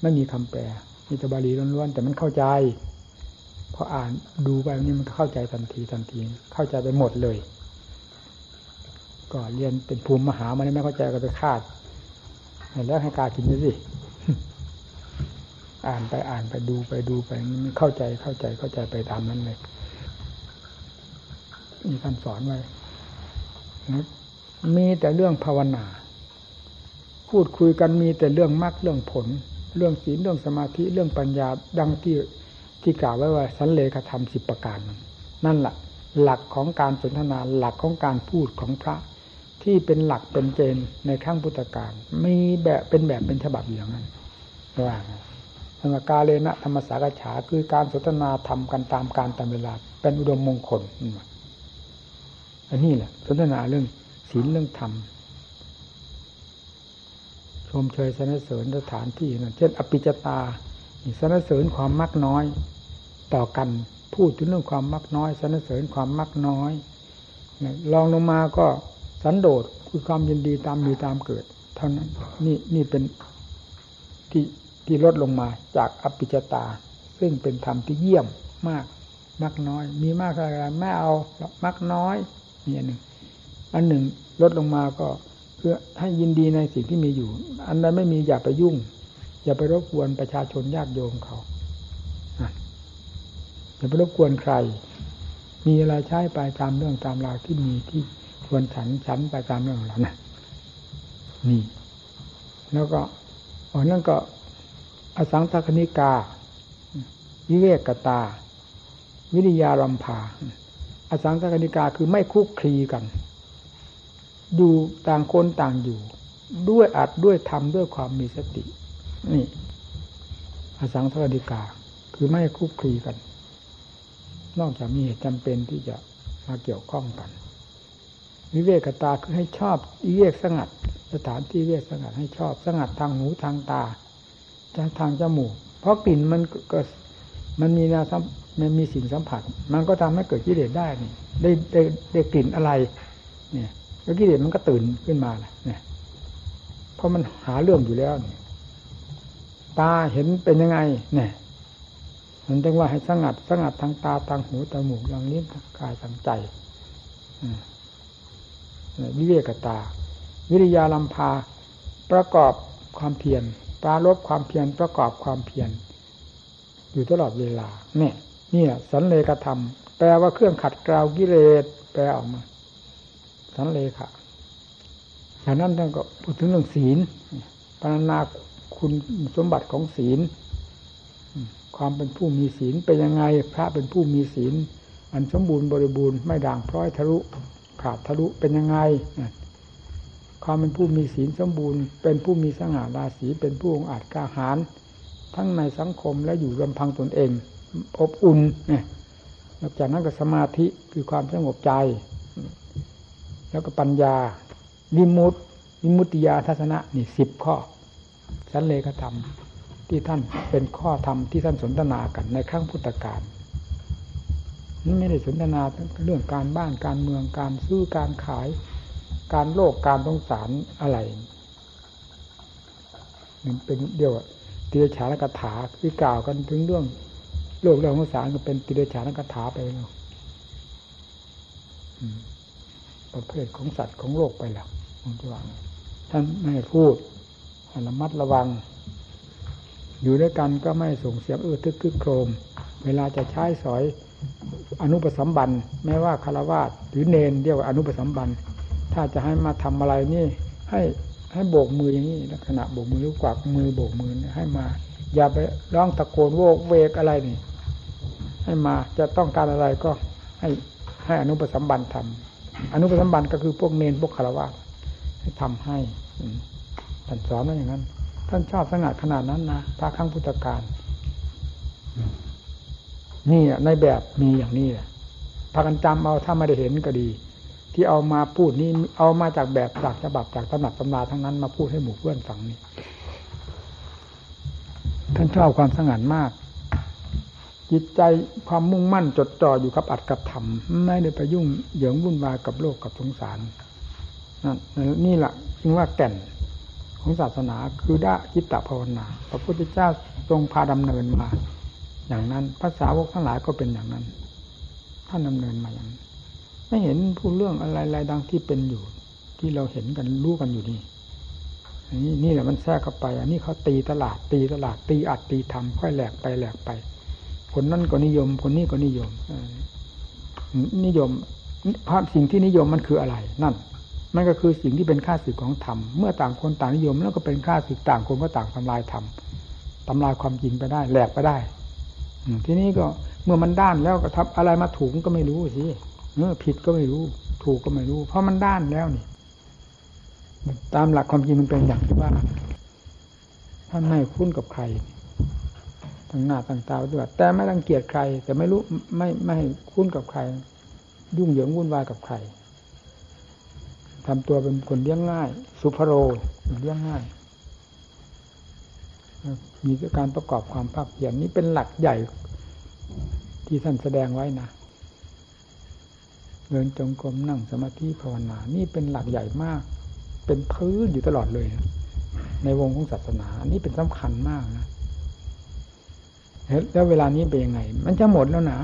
ไม่มีคำแปล มีแต่บาลีล้วนๆแต่มันเข้าใจพออ่านดูไปนี่มันเข้าใจทันทีทันที เข้าใจไปหมดเลย ก็เรียนเป็นภูมิมหามันไม่เข้าใจก็ไปคาดแล้วให้กากินด้วยสิอ่านไปอ่านไปดูไปดูไปเข้าใจเข้าใจเข้าใจไปตามนั้นเลยมีท่านสอนไว้มีแต่เรื่องภาวนา พูดคุยกันมีแต่เรื่องมรรคเรื่องผล เรื่องศีลเรื่องสมาธิเรื่องปัญญาดังที่ที่กล่าวไว้ว่าสันเลขธรรมสิบประการนั่นแหละหลักของการสนทนาหลักของการพูดของพระ ที่เป็นหลักเป็นเจนในขั้งพุทธการมีแบบเป็นแบบเป็นฉบับอย่างนั้นว่าธรรมกาเลนะธรรมสากฉาคือการสนทนาทำกันตามการตามเวลา เป็นอุดมมงคลอันนี้แหละสนทนาเรื่องศีลเรื่องธรรมชมเชยสนเสริญสถานที่นั่นเช่น อภิจตาสนเสริญความมักน้อย ต่อกันพูดถึงเรื่องความมักน้อยสนเสริญความมักน้อยลองลงมาก็ สันโดษคือความยินดีตามมีตามเกิด เท่านั้นนี่นี่เป็นที่ที่ลดลงมาจากอภิจตา ซึ่งเป็นธรรมที่เยี่ยมมากมักน้อย มีมากอะไรไม่เอามักน้อยนี่อันหนึ่ง อันหนึ่งลดลงมาก็เพื่อให้ยินดีในสิ่งที่มีอยู่ อันนั้นไม่มีอย่าไปยุ่ง อย่าไปรบกวนประชาชนญาติโยมเขาอย่าไปรบกวนใคร มีอะไรใช้ไปตามเรื่องตามราวที่มีที่ ควรฉันฉันไปตามเรื่องแล้วนะนี่ แล้วก็อ๋อนั่นก็ อสังสคณิกา วิเวกตา วิริยารัมพาอสังสกนิกาคือไม่คุกคลีกัน อยู่ต่างคนต่างอยู่ ด้วยอัดด้วยทำด้วยความมีสติ นี่ อสังสกนิกา คือไม่คุกคลีกัน นอกจากมีเหตุจำเป็นที่จะมาเกี่ยวข้องกัน วิเวกตาคือให้ชอบวิเวกสงัด สถานที่เวกสงัดให้ชอบสงัดทางหูทางตาทางจมูก เพราะกลิ่นมันก็มันมีนาสัมมันมีสิ่งสัมผัส มันก็ทำให้เกิดกิเลสได้นี่ได้ได้ได้กลิ่นอะไร เนี่ยแล้วกิเลสมันก็ตื่นขึ้นมาเนี่ยเพราะมันหาเรื่องอยู่แล้วเนี่ยตาเห็นเป็นยังไง เนี่ยมันจึงว่าให้สงัดสงัดทางตาทางหูทางหมูทางนิ้วทางกายทางใจ วิเวกตา วิริยาลัมพาประกอบความเพียรปราลบความเพียรประกอบความเพียรอยู่ตลอดเวลา เนี่ยนี่สันเลกธรรม แปลว่าเครื่องขัดเกลากิเลสแปลออกมาสันเลขะจากนั้นท่านก็พูดถึงเรื่องศีลปานาคุณสมบัติของศีล ความเป็นผู้มีศีลเป็นยังไง พระเป็นผู้มีศีล อันสมบูรณ์บริบูรณ์ไม่ด่างพร้อยทะลุ ขาดทะลุเป็นยังไง ความเป็นผู้มีศีลสมบูรณ์ เป็นผู้มีสง่าราศีเป็นผู้องอาจกล้าหาญทั้งในสังคมและอยู่ลำพังตนเอง อบอุ่นเนี่ยหลังจากนั้นก็สมาธิคือความสงบใจ แล้วก็ปัญญา วิมุตติวิมุตติยาทัศนะนี่สิบข้อสันเลขธรรมที่ท่านเป็นข้อธรรมที่ท่านสนทนากันในครั้งพุทธกาล ไม่ได้สนทนาเรื่องการบ้านการเมืองการซื้อการขาย การโลกการสงสารอะไรมันเป็นเดียวติเดชานกถาที่กล่าวกันถึงเรื่อง โลกเรื่องสงสารก็เป็นติเดชานกถาไปแล้วประเภทของสัตว์ของโลกไปแล้วผมจะว่าท่านไม่พูดระมัดระวัง อยู่ด้วยกันก็ไม่ส่งเสียงเออทึกคึกโครม เวลาจะใช้สอย อนุปสัมบันแม้ว่าคารวาสหรือเนนเรียกว่าอนุปสัมบันถ้าจะให้มาทำอะไรนี่ ให้ให้โบกมืออย่างนี้ลักษณะโบกมือหรือกวักมือโบกมือให้มา อย่าไปร้องตะโกนโวกเวกอะไรนี่ ให้มาจะต้องการอะไรก็ให้ให้อนุปสัมบันทำอนุปสัมบันก็คือพวกเนนพวกคารวะให้ทำให้ท่านสอนว่าอย่างนั้น ท่านชอบสงัดขนาดนั้นนะพระครั้งพุทธการ นี่ในแบบมีอย่างนี้แหละพากันจำเอาถ้าไม่ได้เห็นก็ดี ที่เอามาพูดนี่เอามาจากแบบจากฉบับจากตำหนักตำราทั้งนั้นมาพูดให้หมู่เพื่อนฟังนี่ท่านชอบความสงัดมาก จิตใจความมุ่งมั่นจดจ่ออยู่กับอัดกับธรรมไม่ได้ไปยุ่งเหยิงวุ่นวายกับโลกกับสงสารนั่นนี่แหละจึงว่าแก่นของศาสนาคือด้าจิตตภาวนา พระพุทธเจ้าทรงพาดำเนินมา อย่างนั้นภาษาวกทั้งหลายก็เป็นอย่างนั้นท่านดาเนินมาอย่างนั้นไม่เห็นพูดเรื่องอะไรๆดังที่เป็นอยู่ ที่เราเห็นกันรู้กันอยู่นี่นี่นี่แหละมันแทรกเข้าไป อันนี้เขาตีตลาดตีตลาดตีอัดตีทำค่อยแหลกไปแหลกไป คนนั้นก็นิยม คนนี้ก็นิยมนิยมภาพสิ่งที่นิยมมันคืออะไร นั่น มันก็คือสิ่งที่เป็นค่าศึกของธรรมเมื่อต่างคนต่างนิยม แล้วก็เป็นค่าศึกต่างคนก็ต่างทำลายธรรมทำลายความจริงไปได้แหลกไปได้ ทีนี้ก็เมื่อมันด้านแล้วก็ทับอะไรมาถูกก็ไม่รู้สิเมื่อผิดก็ไม่รู้ ถูกก็ไม่รู้ เพราะมันด้านแล้วนี่ ตามหลักความจริงมันเป็นอย่างที่ว่าท่านไม่คุ้นกับใครทั้งหน้าต่างตาด้วยแต่ไม่รังเกียจใคร แต่ไม่รู้ไม่ไม่คุ้นกับใคร ยุ่งเหยิงวุ่นวายกับใครทำตัวเป็นคนเลี้ยงง่าย สุภโรเลี้ยงง่าย มีการประกอบความภาคเพียรนี้เป็นหลักใหญ่ที่ท่านแสดงไว้นะเดินจงกรมนั่งสมาธิภาวนา นี่เป็นหลักใหญ่มาก เป็นพื้นอยู่ตลอดเลยนะในวงของศาสนานี่เป็นสำคัญมากนะแล้วเวลานี้เป็นยังไง มันจะหมดแล้วนะ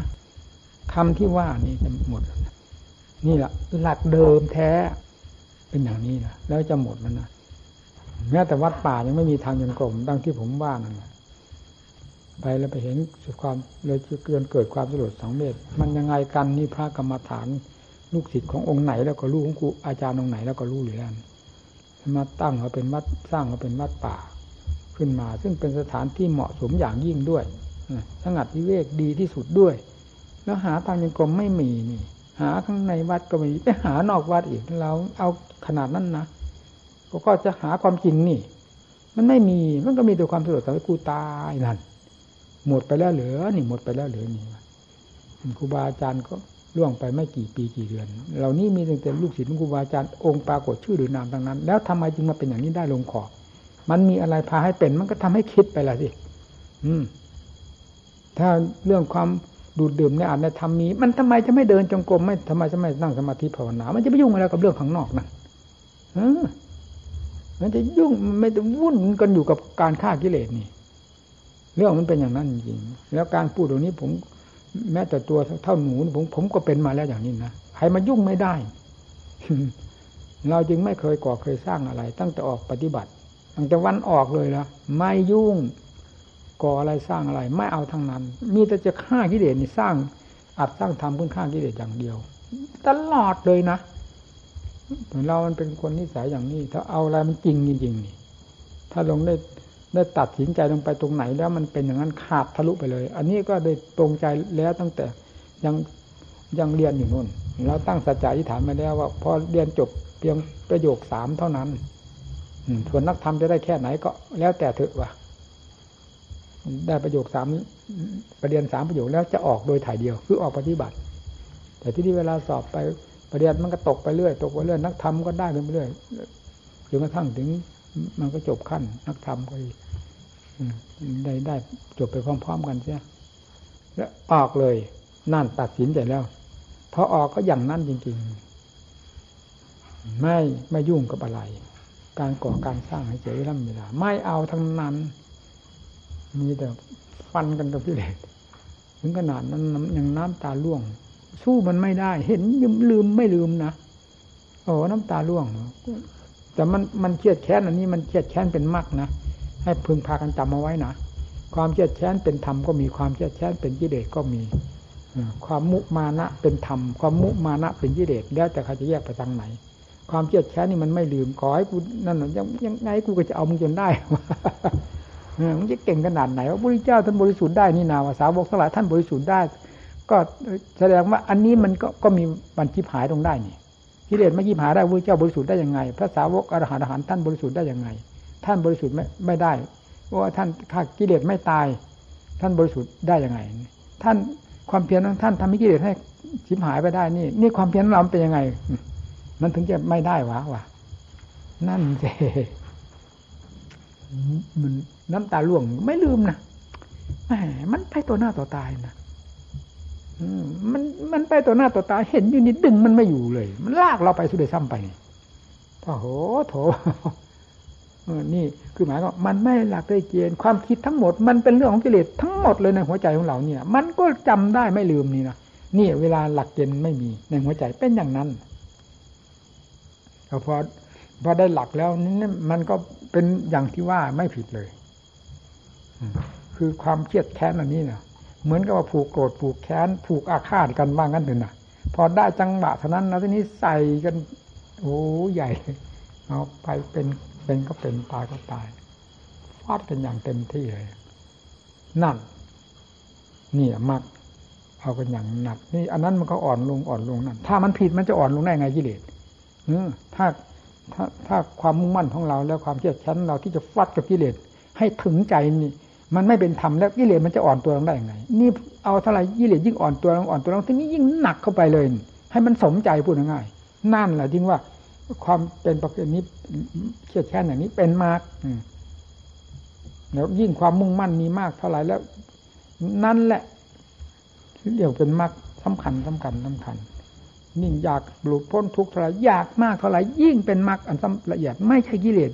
คำที่ว่านี่จะหมดนี่แหละหลักเดิมแท้เป็นอย่างนี้นะแล้วจะหมดมันนะ แม้แต่วัดป่ายังไม่มีทางยังกลมดังที่ผมว่านั่นไปแล้วไปเห็นสุดความเลยเกินเกิดความสลดสองเมตร มันยังไงกันนี่พระกรรมฐานลูกศิษย์ขององค์ไหน แล้วก็รู้ของครูอาจารย์องค์ไหนแล้วก็รู้อยู่แล้วมาตั้งเขาเป็นวัดสร้างเขาเป็นวัดป่าขึ้นมา ซึ่งเป็นสถานที่เหมาะสมอย่างยิ่งด้วยสงัดวิเวกดีที่สุดด้วย แล้วหาทางยังกรมไม่มีนี่ หาข้างในวัดก็ไม่มีไปหานอกวัดอีกเราเอาขนาดนั้นนะ ก็จะหาความจริงนี่ มันไม่มีมันก็มีแต่ความสะดวกสบายกูตายนั่นหมดไปแล้วเหลือนี่หมดไปแล้วเหลือนี่ครูบาอาจารย์ก็ล่วงไปไม่กี่ปีกี่เดือน เหล่านี้มีตั้งแต่ลูกศิษย์ครูบาอาจารย์องค์ปรากฏชื่อหรือนามทั้งนั้น แล้วทำไมจึงมาเป็นอย่างนี้ได้ลงคอมันมีอะไรพาให้เป็น มันก็ทำให้คิดไปละสิอืม ถ้าเรื่องความดูดดื่มในอาจในธรรมมีมันทำไมจะไม่เดินจงกรมไม่ทำไมจะไม่นั่งสมาธิภาวนา มันจะไปยุ่งอะไรกับเรื่องข้างนอกนั่นเออ มันจะยุ่งไม่จะวุ่นกันอยู่กับการฆ่ากิเลสนี่ เรื่องมันเป็นอย่างนั้นจริงแล้วการพูดตรงนี้ผม แม้แต่ตัวเท่าหนูผมผมก็เป็นมาแล้วอย่างนี้นะใครมายุ่งไม่ได้ เราจึงไม่เคยก่อเคยสร้างอะไร ตั้งแต่ออกปฏิบัติ ตั้งแต่วันออกเลยละไม่ยุ่งก่ออะไรสร้างอะไร ไม่เอาทั้งนั้น มีแต่จะฆ่ากิเลสนี่สร้างอัดสร้างทำเพื่อฆ่ากิเลสอย่างเดียว ตลอดเลยนะ เรามันเป็นคนนิสัยอย่างนี้ ถ้าเอาอะไรมันจริงจริงนี่ ถ้าลงได้ได้ตัดสินใจลงไปตรงไหนแล้วมันเป็นอย่างนั้นขาดทะลุไปเลย อันนี้ก็ได้ตรงใจแล้วตั้งแต่ยังยังเรียนอยู่นู่น เราตั้งสัจจะอธิษฐานมาแล้วว่าพอเรียนจบเพียงประโยคสามเท่านั้นส่วนนักธรรมจะได้แค่ไหนก็แล้วแต่เถอะว่ะได้ประโยคสามประเด็นสามประโยคแล้วจะออกโดยถ่ายเดียว คือออกปฏิบัติ แต่ที่นี่เวลาสอบไป ประเด็นมันก็ตกไปเรื่อยตกไปเรื่อยนักธรรมก็ได้ไปเรื่อยจนกระทั่งถึง มันก็จบขั้น นักธรรมก็ได้ได้จบไปพร้อม ๆ กันใช่แล้วออกเลยนั่นตัดสินใจแล้วพอออกก็อย่างนั้นจริง ๆ ไม่ไม่ยุ่งกับอะไร การก่อการสร้างให้เจริญเวลาไม่เอาทั้งนั้น มีแต่ฟันกันกับพิเรศถึงขนาดนั้นยังน้ำตาล่วง สู้มันไม่ได้ เห็นลืมไม่ลืมนะโอ้น้ำตาล่วงแต่มันมันเครียดแค้นอันนี้มันเครียดแค้นเป็นมากนะให้พึงพากันจำเอาไว้นะความเครียดแค้นเป็นธรรมก็มีความเครียดแค้นเป็นกิเลสก็มีความมุมานะเป็นธรรมความมุมานะเป็นกิเลสแล้วแต่ใครจะแยกไปทางไหน ความเครียดแค้นนี่มันไม่ลืมขอให้กูนั่นยังยังไงกูก็จะเอามึงจนได้มึงจะเก่งขนาดไหนว่าพระเจ้าท่านบริสุทธิ์ได้นี่นาวาสาวกทั้งหลายท่านบริสุทธิ์ได้ ก็แสดงว่าอันนี้มันก็ก็มีบัญชีหายตรงได้นี่กิเลสไม่ยิบหายได้พระเจ้าบริสุทธิ์ได้ยังไง พระสาวกอรหันต์อรหันต์ท่านบริสุทธิ์ได้ยังไง ท่านบริสุทธิ์ไม่ไม่ได้เพราะว่าท่านถ้ากิเลสไม่ตาย ท่านบริสุทธิ์ได้ยังไง ท่านความเพียรของท่านทำให้กิเลสให้ชิบหายไปได้นี่ นี่ความเพียรของเราเป็นยังไง มันถึงจะไม่ได้วะวะนั่นเจมันน้ำตาล่วงไม่ลืมนะแหมมันไปตัวหน้าต่อตายนะ มันมันไปต่อหน้าต่อตาเห็นอยู่นิดดึงมันไม่อยู่เลย มันลากเราไปสุดเลยซ้ำไปโอ้โหโถนี่คือหมายว่ามันไม่หลักได้เกณฑ์ความคิดทั้งหมด มันเป็นเรื่องของกิเลสทั้งหมดเลยในหัวใจของเราเนี่ย มันก็จำได้ไม่ลืมนี่นะนี่เวลาหลักเกณฑ์ไม่มีในหัวใจเป็นอย่างนั้นพอพอได้หลักแล้วนี่มันก็เป็นอย่างที่ว่าไม่ผิดเลย คือความเครียดแค้นอันนี้เนี่ย เหมือนกับว่าผูกโกรธผูกแค้นผูกอาฆาตกันบ้างกันเถอะนะพอได้จังหวะเท่านั้นนะทีนี้ใส่กันโอ้ใหญ่เอาไปเป็นเป็นก็เป็นตายก็ตายฟาดกันอย่างเต็มที่เลยนั่นนี่มักเอากันอย่างหนัก นี่ อันนั้นมันก็อ่อนลงอ่อนลงนั่นถ้ามันผิดมันจะอ่อนลงได้ไงกิเลสถ้าถ้าถ้าความมุ่งมั่นของเรา แล้วความเชี่ยวชาญเราที่จะฟัดกับกิเลสให้ถึงใจนี่ มันไม่เป็นธรรมแล้วกิเลสมันจะอ่อนตัวลงได้ยังไง นี่เอาเท่าไหร่กิเลสยิ่งอ่อนตัวลงอ่อนตัวลงทีนี้ยิ่งหนักเข้าไปเลย ให้มันสมใจพูดง่ายๆนั่นแหละจริงว่า ความเป็นประเภทนี้เครียดแค้นอย่างนี้เป็นมากแล้วยิ่งความมุ่งมั่นมีมากเท่าไหร่แล้ว นั่นแหละเรียกเป็นมากสำคัญสำคัญสำคัญยิ่งอยากหลุดพ้นทุกข์เท่าไหร่อยากมากเท่าไหร่ยิ่งเป็นมากอันละเอียด ไม่ใช่กิเลส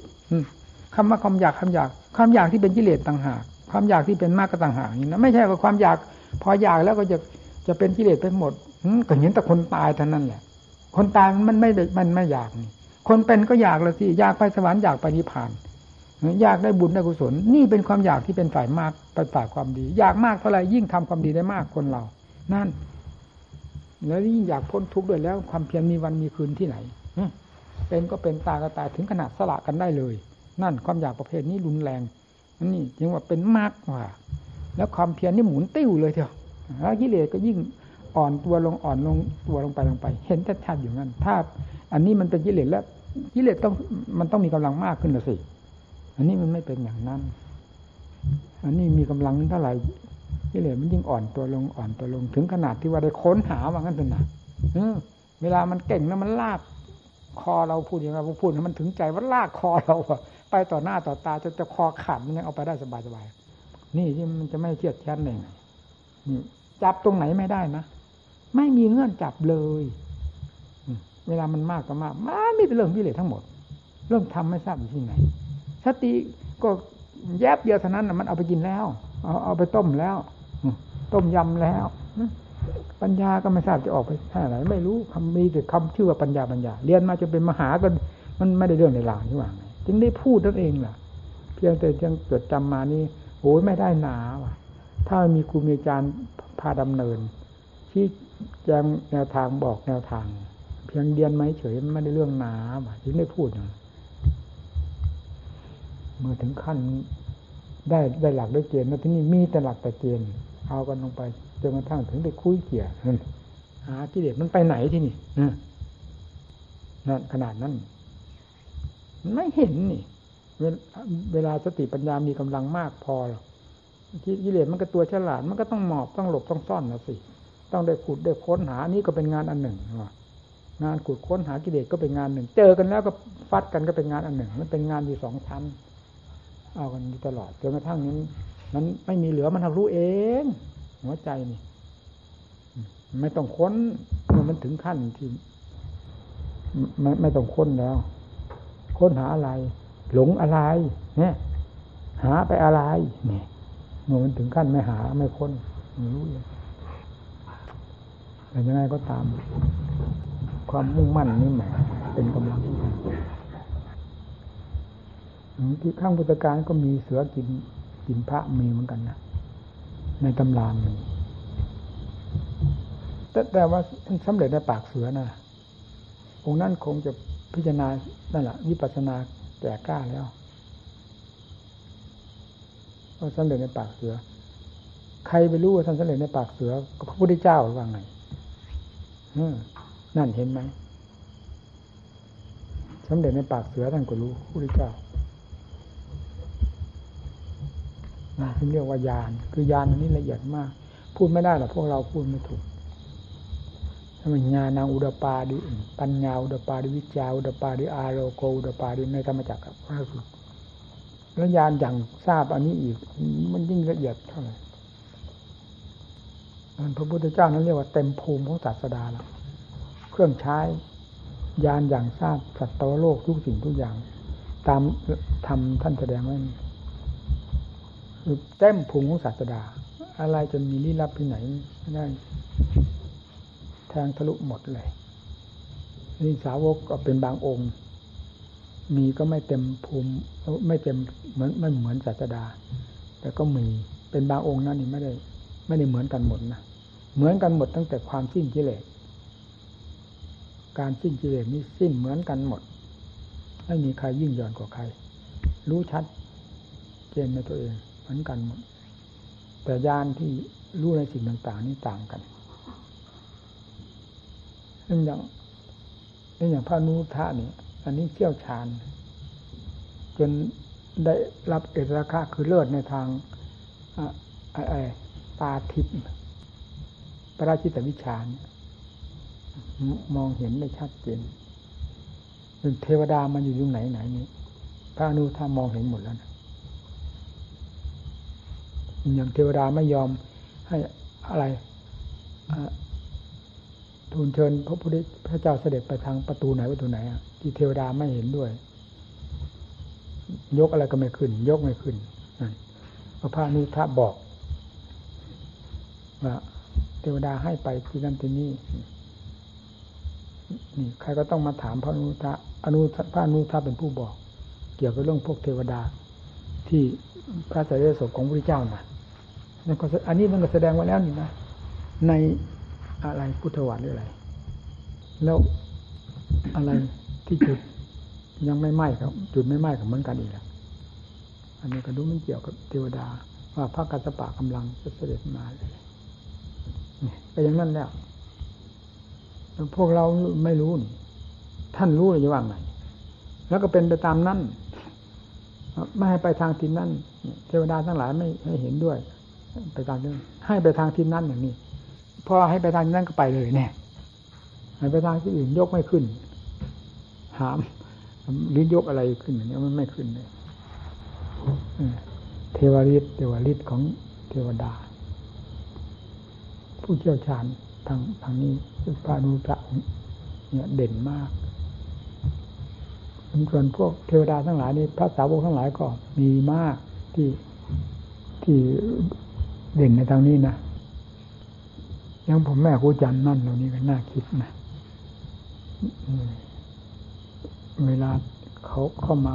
คำว่าความอยากคำอยาก ความอยากที่เป็นกิเลสต่างหาก ความอยากที่เป็นมากก็ต่างหากนี่นะไม่ใช่ว่าความอยาก พออยากแล้วก็จะจะเป็นกิเลสไปหมดก็เห็นแต่คนตายเท่านั้นแหละ คนตายมันไม่มันไม่อยากนี่คนเป็นก็อยากลยสิอยากไปสวรรค์อยากไปนิพพานอยากได้บุญได้กุศล นี่เป็นความอยากที่เป็นฝ่ายมากเป็นฝ่ายความดี อยากมากเท่าไหร่ยิ่งทำความดีได้มากคนเรา นั่น แล้วยิ่งอยากพ้นทุกข์ด้วยแล้ว ความเพียรมีวันมีคืนที่ไหนเป็นก็เป็นตายก็ตายถึงขนาดสละกันได้เลย นั่นความอยากประเภทนี้รุนแรง นี่ยังว่าเป็นมากกว่า แล้วความเพียรนี่หมุนติ้วเลยเถอะแล้วกิเลสก็ยิ่งอ่อนตัวลงอ่อนลงตัวลงไปลงไป เห็นชัดๆอยู่งั้นถ้า อันนี้มันเป็นกิเลสแล้วกิเลสต้องมันต้องมีกำลังมากขึ้นละสิอันนี้มันไม่เป็นอย่างนั้น อันนี้มีกำลังเท่าไหร่กิเลสมันยิ่งอ่อนตัวลงอ่อนตัวลงถึงขนาดที่ว่าได้ค้นหาว่างั้นเป็นหนักเวลามันเก่งนะมันลากคอเราพูดอย่างไรพูดมันถึงใจว่าลากคอเราอะ ไปต่อหน้าต่อตาจนจะคอขาดมันยังเอาไปได้สบายสบายนี่ที่มันจะไม่เครียดแค้นเลยนี่จับตรงไหนไม่ได้นะไม่มีเงื่อนจับเลยเวลามันมากก็มากมันไม่เป็นเรื่องพิเรศทั้งหมด เรื่องทำไม่ทราบอยู่ที่ไหนสติก็แยบเดียวเท่านั้นมันเอาไปกินแล้ว เอาเอาไปต้มแล้วต้มยำแล้วปัญญาก็ไม่ทราบจะออกไปท่าไหนไม่รู้คำมีแต่คำชื่อว่าปัญญาปัญญา เรียนมาจะเป็นมหาก็มันไม่ได้เรื่องในหลางที่ว่าไง จึงได้พูดนั่นเองล่ะ เพียงแต่ยังเกิดจำมานี่โอ้ยไม่ได้หนาว่ะ ถ้ามีครูมีอาจารย์พาดำเนินที่แจงแนวทางบอกแนวทาง เพียงเรียนไหมเฉยไม่ได้เรื่องหนาว่ะจึงได้พูดเมื่อถึงขั้นได้ได้หลักได้เกณฑ์แล้วที่นี่มีแต่หลักแต่เกณฑ์เอากันลงไปจนกระทั่งถึงได้คุยเกี่ยหากิเลสมันไปไหนที่นี่นั่นขนาดนั้น ไม่เห็นนี่ เวลาสติปัญญามีกำลังมากพอหรอกกิเลสมันก็ตัวฉลาด มันก็ต้องหมอบต้องหลบต้องซ่อนนะสิ ต้องได้ขุดได้ค้นหานี่ก็เป็นงานอันหนึ่งงานขุดค้นหากิเลสก็เป็นงานหนึ่ง เจอกันแล้วก็ฟัดกันก็เป็นงานอันหนึ่ง มันเป็นงานอยู่สองชั้น เอากันอยู่ตลอดจนกระทั่งนี้มันไม่มีเหลือมันทำรู้เอง หัวใจนี่ไม่ต้องค้นเมื่อมันถึงขั้นที่ไม่ไม่ต้องค้นแล้ว ค้นหาอะไร หลงอะไร เนี่ย หาไปอะไร เนี่ยเมื่อมันถึงขั้นไม่หาไม่ค้นไม่รู้เลยแต่ยังไงก็ตาม ความมุ่งมั่นนี่แหมเป็นกำลังที่ข้างพุทธการก็มีเสือกินกินพระมีเหมือนกันนะในตำรามมีแต่แต่ว่าสำเร็จในปากเสือนะองค์นั้นคงจะ พิจารณานั่นแหละวิปัสสนาแก่กล้าแล้วก็สำเร็จในปากเสือ ใครไปรู้ว่าท่านสำเร็จในปากเสือก็พระพุทธเจ้าว่าไงนั่นเห็นไหมสำเร็จในปากเสือท่านก็รู้พระพุทธเจ้าที่เรียกว่ายานคือยานอันนี้ละเอียดมาก พูดไม่ได้หรอกพวกเราพูดไม่ถูก ญาณอุดปาดิปัญญาอุดปาดิวิจาอุดปาดิอาโรโกอุดปาดิในธรรมจักรครับแล้วยานอย่างทราบอันนี้อีก มันยิ่งละเอียดเท่าไหร่พระพุทธเจ้านั้นเรียกว่าเต็มภูมิของศาสดาแล้วเครื่องใช้ยานอย่างทราบสัตวโลกทุกสิ่งทุกอย่าง ตามทำท่านแสดงไว้คือเต็มภูมิของศาสดา อะไรจะมีลี้ลับที่ไหนไม่ได้ แทงทะลุหมดเลยนี่สาวกก็เป็นบางองค์ มีก็ไม่เต็มภูมิ ไม่เต็มเหมือนไม่เหมือนศาสดา แต่ก็มีเป็นบางองค์นั่นนี่ไม่ได้ ไม่ได้เหมือนกันหมดนะเหมือนกันหมดตั้งแต่ความสิ้นกิเลสการสิ้นกิเลสนี้สิ้นเหมือนกันหมด ไม่มีใครยิ่งย่อนกว่าใคร รู้ชัดเจนในตัวเอง เหมือนกันหมด แต่ญาณที่รู้ในสิ่งต่าง ๆ นี่ต่างกัน เช่นอย่างเช่นอย่างพระนุทะนี่อันนี้เชี่ยวชาญ จนได้รับเอกราคาคือเลิศในทางไอตาทิพย์ปราชิตวิชา มองเห็นได้ชัดเจนเทวดามันอยู่ตรงไหนไหนนี้ พระอนุทามองเห็นหมดแล้วนะอย่างเทวดาไม่ยอมให้อะไร ทูลเชิญพระพุทธพระเจ้าเสด็จไปทางประตูไหนประตูไหนที่เทวดาไม่เห็นด้วย ยกอะไรก็ไม่ขึ้น ยกไม่ขึ้นพระพานุทะบอกว่าเทวดาให้ไปที่นั่นที่นี่นี่ใครก็ต้องมาถามพระอนุทะอนุพระนุทะเป็นผู้บอก เกี่ยวกับเรื่องพวกเทวดา ที่พระสรีระศพของพระเจ้านะนั่นก็อันนี้มันก็แสดงไว้แล้วนี่นะใน อะไรพุทธวัตรหรืออะไร แล้วอะไรที่จุดยังไม่ไหม้ครับ จุดไม่ไหม้กับเหมือนกันอีกแล้วอันนี้ก็ดูไม่เกี่ยวกับเทวดา ว่าพระกัสสปะกำลังจะเสด็จมาเลยก็อย่างนั้นแล้วพวกเราไม่รู้นี่ท่านรู้เลยว่าไงแล้วก็เป็นไปตามนั้นไม่ให้ไปทางทิศนั้นเทวดาทั้งหลายไม่ให้เห็นด้วย ไปทางนี้ให้ไปทางทิศนั้นอย่างนี้ พอให้ไปทางนั้นก็ไปเลยเนี่ยให้ไปทางที่อื่นยกไม่ขึ้น หามหรือยกอะไรขึ้นอย่างนี้มันไม่ขึ้นเลยเทวริตเทวริตของเทวดา ผู้เชี่ยวชาญทางทางนี้พระนุตระเนี่ยเด่นมากส่วนพวกเทวดาทั้งหลายนี่พระสาวกทั้งหลายก็มีมากที่ที่เด่นในทางนี้นะ ยังผมแม่ครูจันนั่นตรงนี้ก็น่าคิดนะเวลาเขาเข้ามา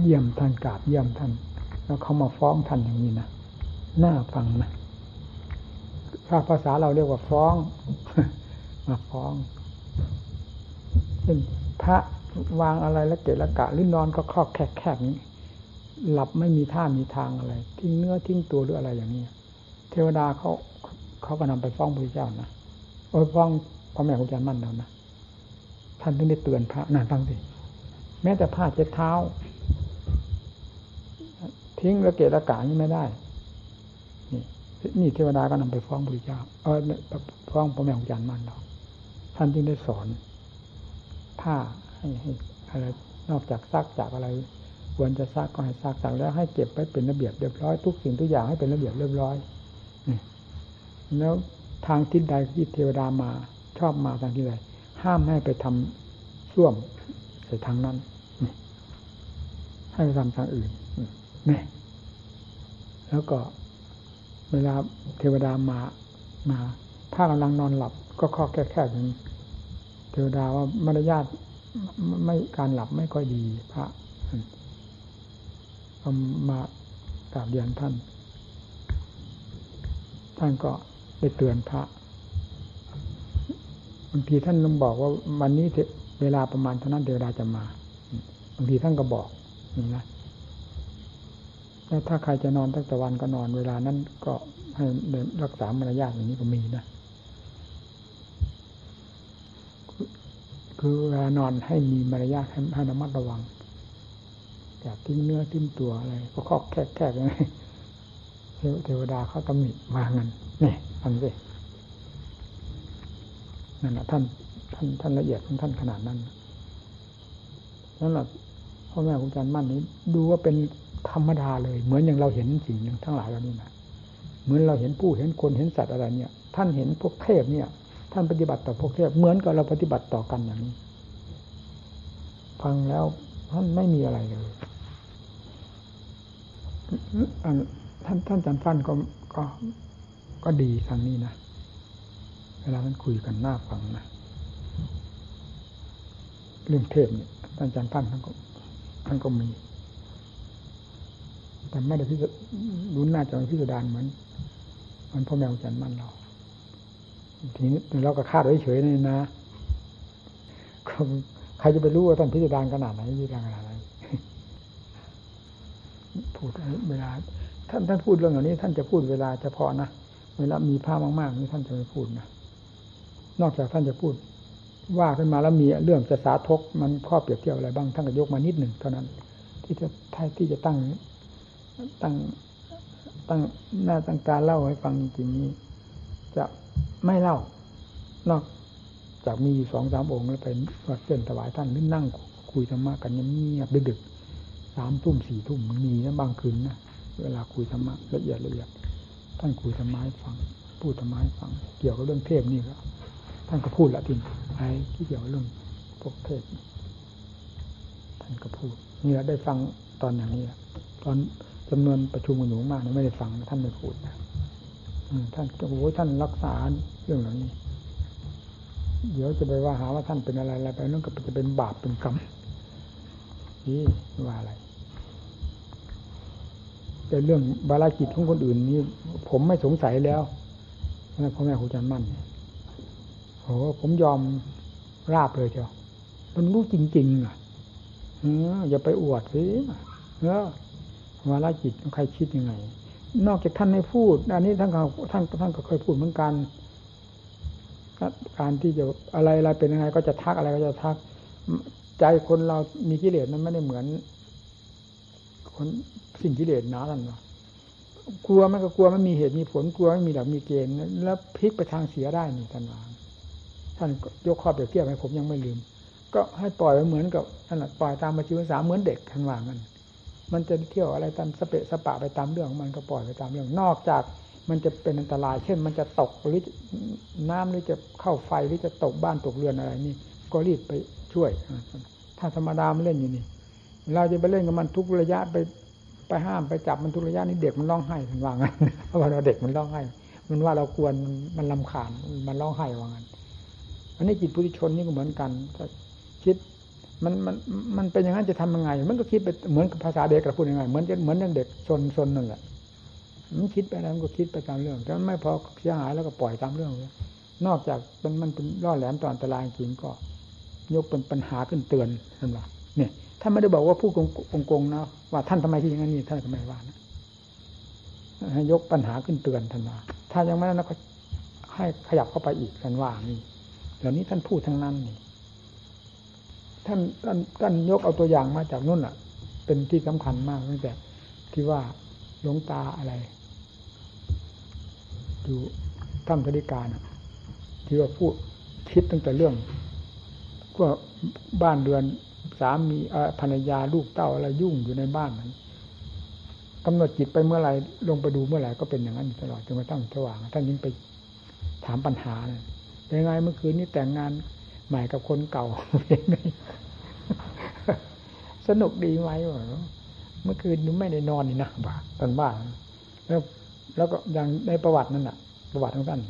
เยี่ยมท่านกราบเยี่ยมท่าน แล้วเขามาฟ้องท่านอย่างนี้นะน่าฟังนะถ้าภาษาเราเรียกว่าฟ้อง มาฟ้องเช่นพระวางอะไรแล้วเกะละกะหรือนอนก็คลอกแคบๆนี้หลับไม่มีท่ามีทางอะไร ทิ้งเนื้อทิ้งตัวหรืออะไรอย่างนี้ เทวดาเขาเขาก็นำไปฟ้องพระเจ้านะโอ้ยฟ้องพ่อแม่ครูอาจารย์มั่นแล้วนะท่านถึงได้เตือนพระนั่นฟังสิแม้แต่ผ้าเช็ดเท้า ทิ้งระเกะระกะนี่ไม่ได้ นี่นี่เทวดาก็นำไปฟ้องพระเจ้าเออฟ้องพ่อแม่ครูอาจารย์มั่นเราท่านจึงได้สอนผ้าให้ให้อะไรนอกจากซักจากอะไรควรจะซักก็ให้ซักซักแล้วให้เก็บไว้เป็นระเบียบเรียบร้อยทุกสิ่งทุกอย่างให้เป็นระเบียบเรียบร้อย แล้วทางทิศใดที่เทวดามาชอบมาทางที่ใดห้ามให้ไปทำส้วมใส่ทางนั้น ให้ไปทำทางอื่นนี่แล้วก็ เวลาเทวดามามา ถ้ากำลังนอนหลับ ก็ข้อแค่แค่ถึงเทวดาว่ามารยาทไม่การหลับไม่ค่อยดีพระมากราบเรียนท่าน ท่านก็ เตือนพระบางทีท่านต้องบอกว่าวันนี้เวลาประมาณเท่านั้นเทวดาจะมาบางทีท่านก็บอกนี่นะแล้วถ้าใครจะนอนตั้งแต่วันก็นอนเวลานั้นก็ให้รักษามารยาทอย่างนี้ก็มีนะคือเวลานอนให้มีมารยาทให้ระมัดระวังอย่าทิ้งเนื้อทิ้งตัวอะไรก็คอกแคกแคกไง เทวดาเขาตำหนิมาเงินนี่ฟังสินั่นแหละท่านท่านท่านละเอียดของท่านขนาดนั้นนั่นแหละพ่อแม่ครูอาจารย์มั่นนี้ ดูว่าเป็นธรรมดาเลย เหมือนอย่างเราเห็นสิ่งหนึ่งทั้งหลายเหล่านี้นะเหมือนเราเห็นผู้เห็นคนเห็นสัตว์อะไรเนี่ย ท่านเห็นพวกเทพเนี่ย ท่านปฏิบัติต่อพวกเทพเหมือนกับเราปฏิบัติต่อกันอย่างนี้ ฟังแล้วท่านไม่มีอะไรเลยอัน ท่านท่านจำฟันก็ก็ก็ดีทางนี้นะ เวลาท่านคุยกันหน้าฟังนะ เรื่องเทพเนี่ยท่านอาจารย์ท่านท่านก็ท่านก็มี แต่ไม่ได้พิจรุนหน้าจะพิจารเหมือนมันพ่อแม่อาจารย์มั่นเรา ทีนี้เราก็คาดไว้เฉยนี่นะใครจะไปรู้ว่าท่านพิจารณาขนาดไหนพิจารณาขนาดไหนพูดเวลา ท่านท่านพูดเรื่องเหล่านี้ ท่านจะพูดเวลาเฉพาะนะเวลามีผ้ามากๆนี่ท่านจะไม่พูดนะนอกจากท่านจะพูด ว่าขึ้นมาแล้วมีเรื่องจะสาทกมันข้อเปรียบเทียบอะไรบ้างท่านก็ยกมานิดหนึ่งเท่านั้น ที่จะที่จะตั้งตั้งตั้งหน้าตั้งกาเล่าให้ฟังจริงๆนี้ จะไม่เล่านอกจากมีสองสามองค์แล้วไปวัดเส้นถวายท่านนั่งคุยธรรมะกันเงียบดึกสามทุ่มสี่ทุ่มมีนะบางคืนนะ เวลาคุยธรรมะละเอียดละเอียด ท่านคุยธรรมะให้ฟัง พูดธรรมะให้ฟัง เกี่ยวกับเรื่องเทพนี่ก็ท่านก็พูดละทีไอ้ที่เกี่ยวกับเรื่องพวกเทพท่านก็พูดนี่เราได้ฟังตอนอย่างนี้ตอนจำนวนประชุมกันหนูมากไม่ได้ฟังท่านไม่พูดนะท่านโอ้โหท่านรักษาเรื่องเหล่านี้ เดี๋ยวจะไปว่าหาว่าท่านเป็นอะไรอะไรไปนั่นก็จะเป็นบาปเป็นกรรมนี่ว่าอะไร แต่เรื่องบาลาจิตของคนอื่นนี่ผมไม่สงสัยแล้วพ่อแม่ครูอาจารย์มั่นโอ้ผมยอมราบเลยเชียวมันรู้จริงๆอะอย่าไปอวดสิเออวาลาจิตใครคิดยังไง นอกจากท่านไม่พูด อันนี้ท่านก็ท่านท่านก็เคยพูดเหมือนกัน การที่จะอะไรอะไรเป็นยังไง ก็จะทักอะไรก็จะทัก ใจคนเรามีกิเลสมันไม่ได้เหมือน คนสิ่งกิเลสหนาลันวะกลัวมันก็กลัวมันมีเหตุมีผลกลัวไม่มีหลักมีเกณฑ์แล้วพลิกไปทางเสียได้นี่ท่านวางท่านยกข้อเปรียบเทียบให้ผมยังไม่ลืม ก็ให้ปล่อยเหมือนกับนั่นแหละปล่อยตามมาชีวสาเหมือนเด็กท่านวางกันมันจะเที่ยวอะไรตามสเปะสปะไปตามเรื่องของมันก็ปล่อยไปตามเรื่องนอกจากมันจะเป็นอันตราย เช่น มันจะตกหรือน้ำหรือจะเข้าไฟหรือจะตกบ้านตกเรือนอะไรนี่ ก็รีบไปช่วย ถ้าธรรมดามันเล่นอยู่นี่ เราจะไปเล่นกับมันทุกระยะไปไปห้ามไปจับมันทุกระยะนี่เด็กมันร้องไห้มันว่างั้นเพราะว่าเราเด็กมันร้องไห้ มันว่าเราควรมันลำขาญมันร้องไห้ว่างั้นอันนี้จิตปุถุชนนี่ก็เหมือนกันถ้าคิดมันมันมันเป็นอย่างนั้นจะทำยังไง มันก็คิดไปเหมือนภาษาเด็กกระพูดยังไงเหมือนเหมือนอย่างเด็กซนซนนั่นแหละมันคิดไปแล้วมันก็คิดไปตามเรื่องแต่ไม่พอเสียหายแล้วก็ปล่อยตามเรื่องเลยนอกจากมันมันเป็นล่อแหลมตอนอันตรายจริงก็ ยกเป็นปัญหาขึ้นเตือนนั่นแหละเนี่ย ท่านไม่ได้บอกว่าพูดโกงๆนะว่าท่านทำไมที่อย่างนี้ท่านทำไมว่านะให้ยกปัญหาขึ้นเตือนท่านว่าถ้ายังไม่นั้นก็ให้ขยับเข้าไปอีกท่านว่านี่เดี๋ยวนี้ท่านพูดทั้งนั้นนี่ท่านท่านท่านยกเอาตัวอย่างมาจากนู่นอะ เป็นที่สำคัญมากตั้งแต่ที่ว่าหลวงตาอะไรอยู่ถ้ำธริการที่ว่าพูดคิดตั้งแต่เรื่องว่าบ้านเรือน สามีภรรยาลูกเต้าอะไรยุ่งอยู่ในบ้านนั้นกำหนดจิตไปเมื่อไหร่ลงไปดูเมื่อไหร่ก็เป็นอย่างนั้นตลอดจนกระทั่งสว่างท่านยิ่งไปถามปัญหาเลยเป็นไงเมื่อคืนนี้แต่งงานใหม่กับคนเก่าเป็นไงสนุกดีไหมวะเมื่อคืนนี้ไม่ได้นอนนี่นะบ้าตอนบ้านแล้วแล้วก็อย่างในประวัตินั่นน่ะ ประวัติของท่าน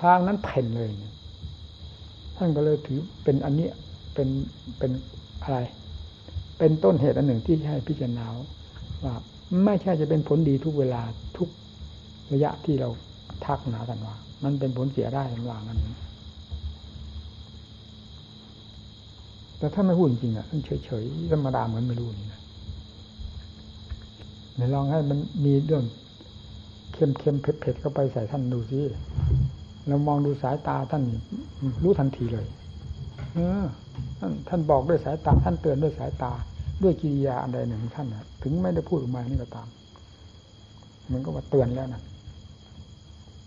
ทางนั้นเพ่นเลยท่านก็เลยถือเป็นอันนี้ เป็นเป็นอะไร เป็นต้นเหตุอันหนึ่งที่ให้พิจารณาว่าไม่ใช่จะเป็นผลดีทุกเวลาทุกระยะที่เราทักหนากันว่า มันเป็นผลเสียได้ว่างั้นแต่ถ้าไม่พูดจริงอะท่านเฉยๆธรรมดาเหมือนไม่รู้นี่นะเดี๋ยวลองให้มันมีเรื่องเค็มเค็มเผ็ดเผ็ดเข้าไปใส่ท่านดูสิเรามองดูสายตาท่านรู้ทันทีเลย เออ ท่านท่านบอกด้วยสายตา ท่านเตือนด้วยสายตา ด้วยกิริยาอันใดหนึ่งท่านนะถึงไม่ได้พูดออกมานี่ก็ตามมันก็ว่าเตือนแล้วนะ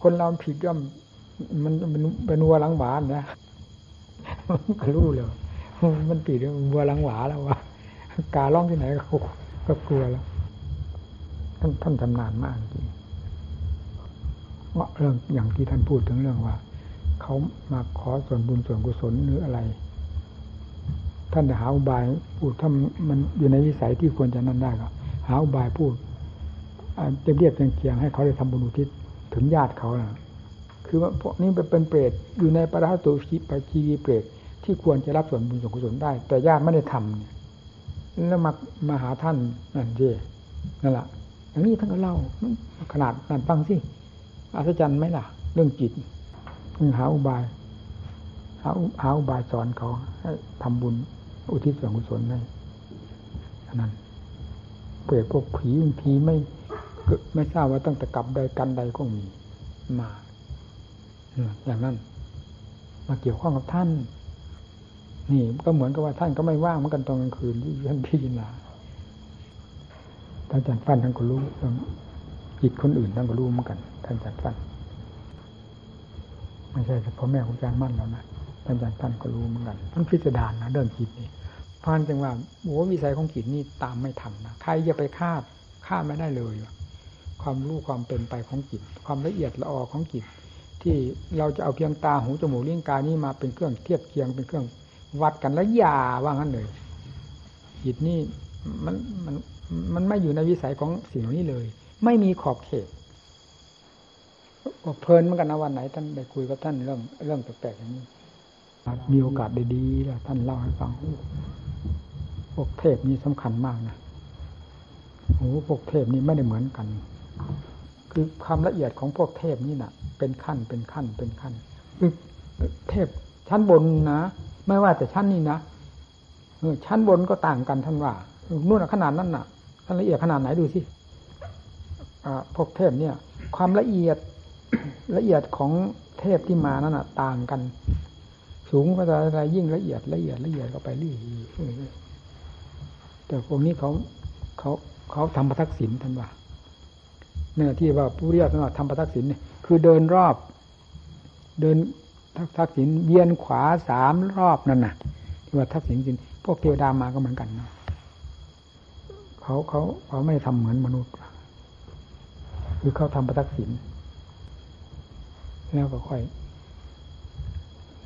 คนเราผิดย่อมมันเป็นวัวหลังหวานนะก็รู้เลยมันผิดวัวหลังหวาแล้วว่ากาล่องที่ไหนก็ก็กลัวแล้วท่านท่านทำนานมากจริงเรื่องอย่างที่ท่านพูดถึงเรื่องว่าเขามาขอส่วนบุญส่วนกุศลหรืออะไร ท่านจะหาอุบายพูดถ้ามันอยู่ในวิสัยที่ควรจะนั่นได้ก็หาอุบายพูดจะเรียบเคียงให้เขาได้ทำบุญอุทิศถึงญาติเขานะคือว่าพวกนี้เป็นเปรตอยู่ในปราตุชีปชีวีเปรตที่ควรจะรับส่วนบุญส่วนกุศลได้ แต่ญาติไม่ได้ทำแล้วมามาหาท่านนั่นเจนั่นแหละอย่างนี้ท่านก็เล่าขนาดนั่นฟังสิอัศจรรย์ไหมล่ะ เรื่องจิตหาอุบายหาหาอุบายสอนเขาให้ทำบุญ อุทิศส่วนกุศลได้นั้นเปรตพวกผีบางทีไม่ไม่ทราบว่าตั้งแต่กลับใดกันใดก็มีมาอย่างนั้น มาเกี่ยวข้องกับท่าน นี่ก็เหมือนกับว่าท่านก็ไม่ว่างเหมือนกันตอนกลางคืนที่ท่านพิจารณาท่านอาจารย์ฟันท่านก็รู้จิตคนอื่นท่านก็รู้เหมือนกัน ท่านอาจารย์ฟัน ไม่ใช่เฉพาะแม่ของอาจารย์มั่นแล้วนะ ท่านอาจารย์ฟันก็รู้เหมือนกันท่านพิจารณานะเรื่องจิตนี่พานจังว่าโอ้วิสัยของจิตนี่ตามไม่ทันนะใครจะไปคาดคาดไม่ได้เลย ความรู้ความเป็นไปของจิต ความละเอียดละออของจิต ที่เราจะเอาเพียงตาหูจมูกลิ้นกายนี้มาเป็นเครื่องเทียบเคียงเป็นเครื่องวัดกันแล้วยาว่างั้นเลยจิตนี่มันมันมันไม่อยู่ในวิสัยของสิ่งนี้เลย ไม่มีขอบเขตเพลินเหมือนกันนะวันไหนท่านได้คุยกับท่านเรื่องเรื่องแปลกๆอย่างนี้ มีโอกาสด้ดีแล้วท่านเล่าให้ฟังพวกเทพนี่สำคัญมากนะโอ้พวกเทพนี่ไม่ได้เหมือนกัน คือความละเอียดของพวกเทพนี่นะเป็นขั้นเป็นขั้นเป็นขั้นคือเทพชั้นบนนะไม่ว่าแต่ชั้นนี้นะชั้นบนก็ต่างกันท่านว่านู่นขนาดนั้นน่ะท่านละเอียดขนาดไหนดูสิพวกเทพเนี่ย ความละเอียดละเอียดของเทพที่มานั้นน่ะ ต่างกัน สูงกว่าอะไรยิ่งละเอียดละเอียดละเอียดก็ไปเรื่อยแต่พวกนี้เขาเขาเขาทำประทักษิณท่านว่าเนี่ยที่ว่าผู้เรียกสำหรับทำประทักษิณเนี่ยคือเดินรอบ เดินทักทักษิณเวียนขวาสามรอบนั่นน่ะ ที่ว่าทักษิณจริงพวกเทวดามาก็เหมือนกันเนาะเขาเขาเขาไม่ทำเหมือนมนุษย์คือเขาทำประทักษิณแล้วก็ค่อย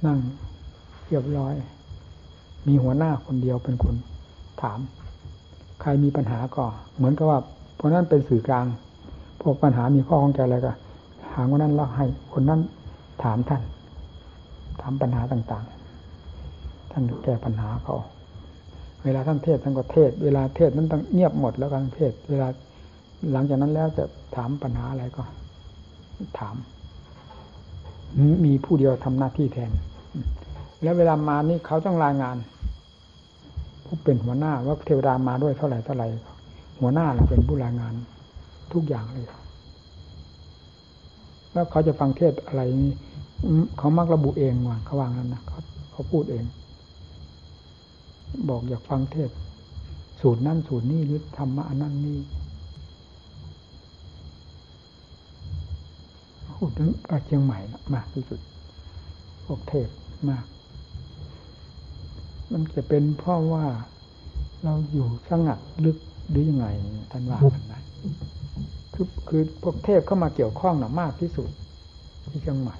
นั่ง เรียบร้อย มีหัวหน้าคนเดียวเป็นคนถาม ใครมีปัญหาก็ เหมือนกับว่า เพราะนั้นเป็นสื่อกลาง พวกปัญหามีข้อของใจอะไรก็หาคนนั้นแล้วให้คนนั้นถามท่าน ถามปัญหาต่างๆ ท่านแก้ปัญหาเขา เวลาท่านเทศท่านก็เทศ เวลาเทศนั้นต้องเงียบหมดแล้วการเทศ เวลาหลังจากนั้นแล้วจะถามปัญหาอะไรก็ ถาม มีผู้เดียวทำหน้าที่แทน แล้วเวลามานี่เขาต้องรายงาน ผู้เป็นหัวหน้าว่าเทวดามาด้วยเท่าไหร่เท่าไหร่หัวหน้าเราเป็นผู้รายงาน ทุกอย่างเลยแล้วเขาจะฟังเทศอะไรนี่เขามักระบุเองว่าเขาวางนั้นนะเขาเขาพูดเอง บอกอยากฟังเทศ สูตรนั่นสูตรนี้หรือธรรมะนั่นนี่พูดถึงเชียงใหม่มากที่สุดพวกเทศมาก มันจะเป็นเพราะว่าเราอยู่สงัดลึกหรือยังไงท่านว่ากันนะคือคือพวกเทพเข้ามาเกี่ยวข้องหนามากที่สุด ที่เชียงใหม่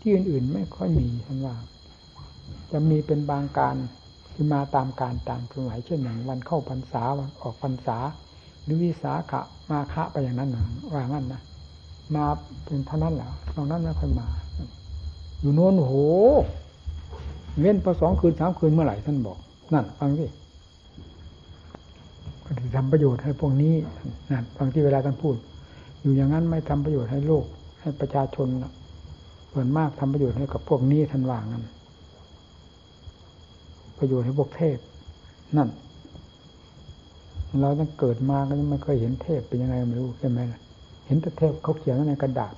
ที่อื่นๆไม่ค่อยมีท่านว่า จะมีเป็นบางการที่มาตามการตามสมัยเช่นอย่างวันเข้าพรรษาวันออกพรรษา หรือวิสาขะมาคะไปอย่างนั้นนะว่างั้นนะมาเป็นเท่านั้นแหละตรงนั้นไม่ค่อยมา อยู่โน้นโห เว้นพอสองคืนสามคืนเมื่อไหร่ท่านบอก นั่น ฟังสิทำประโยชน์ให้พวกนี้นั่นฟังที่เวลาท่านพูด อยู่อย่างนั้นไม่ทำประโยชน์ให้โลก ให้ประชาชนส่วนมากทำประโยชน์ให้กับพวกนี้ท่านว่างั้นประโยชน์ให้พวกเทพ นั่น เราตั้งเกิดมาก็ยังไม่เคยเห็นเทพเป็นยังไงไม่รู้ใช่ไหมล่ะ เห็นแต่เทพเขาเขียนในกระดาษ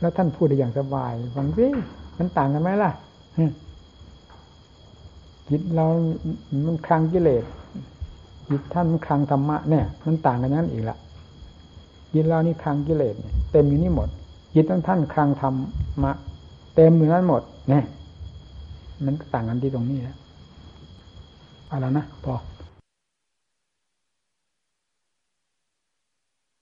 แล้วท่านพูดได้อย่างสบายฟังสิ มันต่างกันไหมล่ะจิตเรามันคลังกิเลสจิตท่านมันคลังธรรมะเนี่ย มันต่างกันนั้นอีกละจิตเรานี่คลังกิเลสเนี่ยเต็มอยู่นี่หมดจิตท่านท่านคลังธรรมะ เต็มอยู่นั้นหมดเนี่ยมันต่างกันที่ตรงนี้แล้วเอาแล้วนะพอ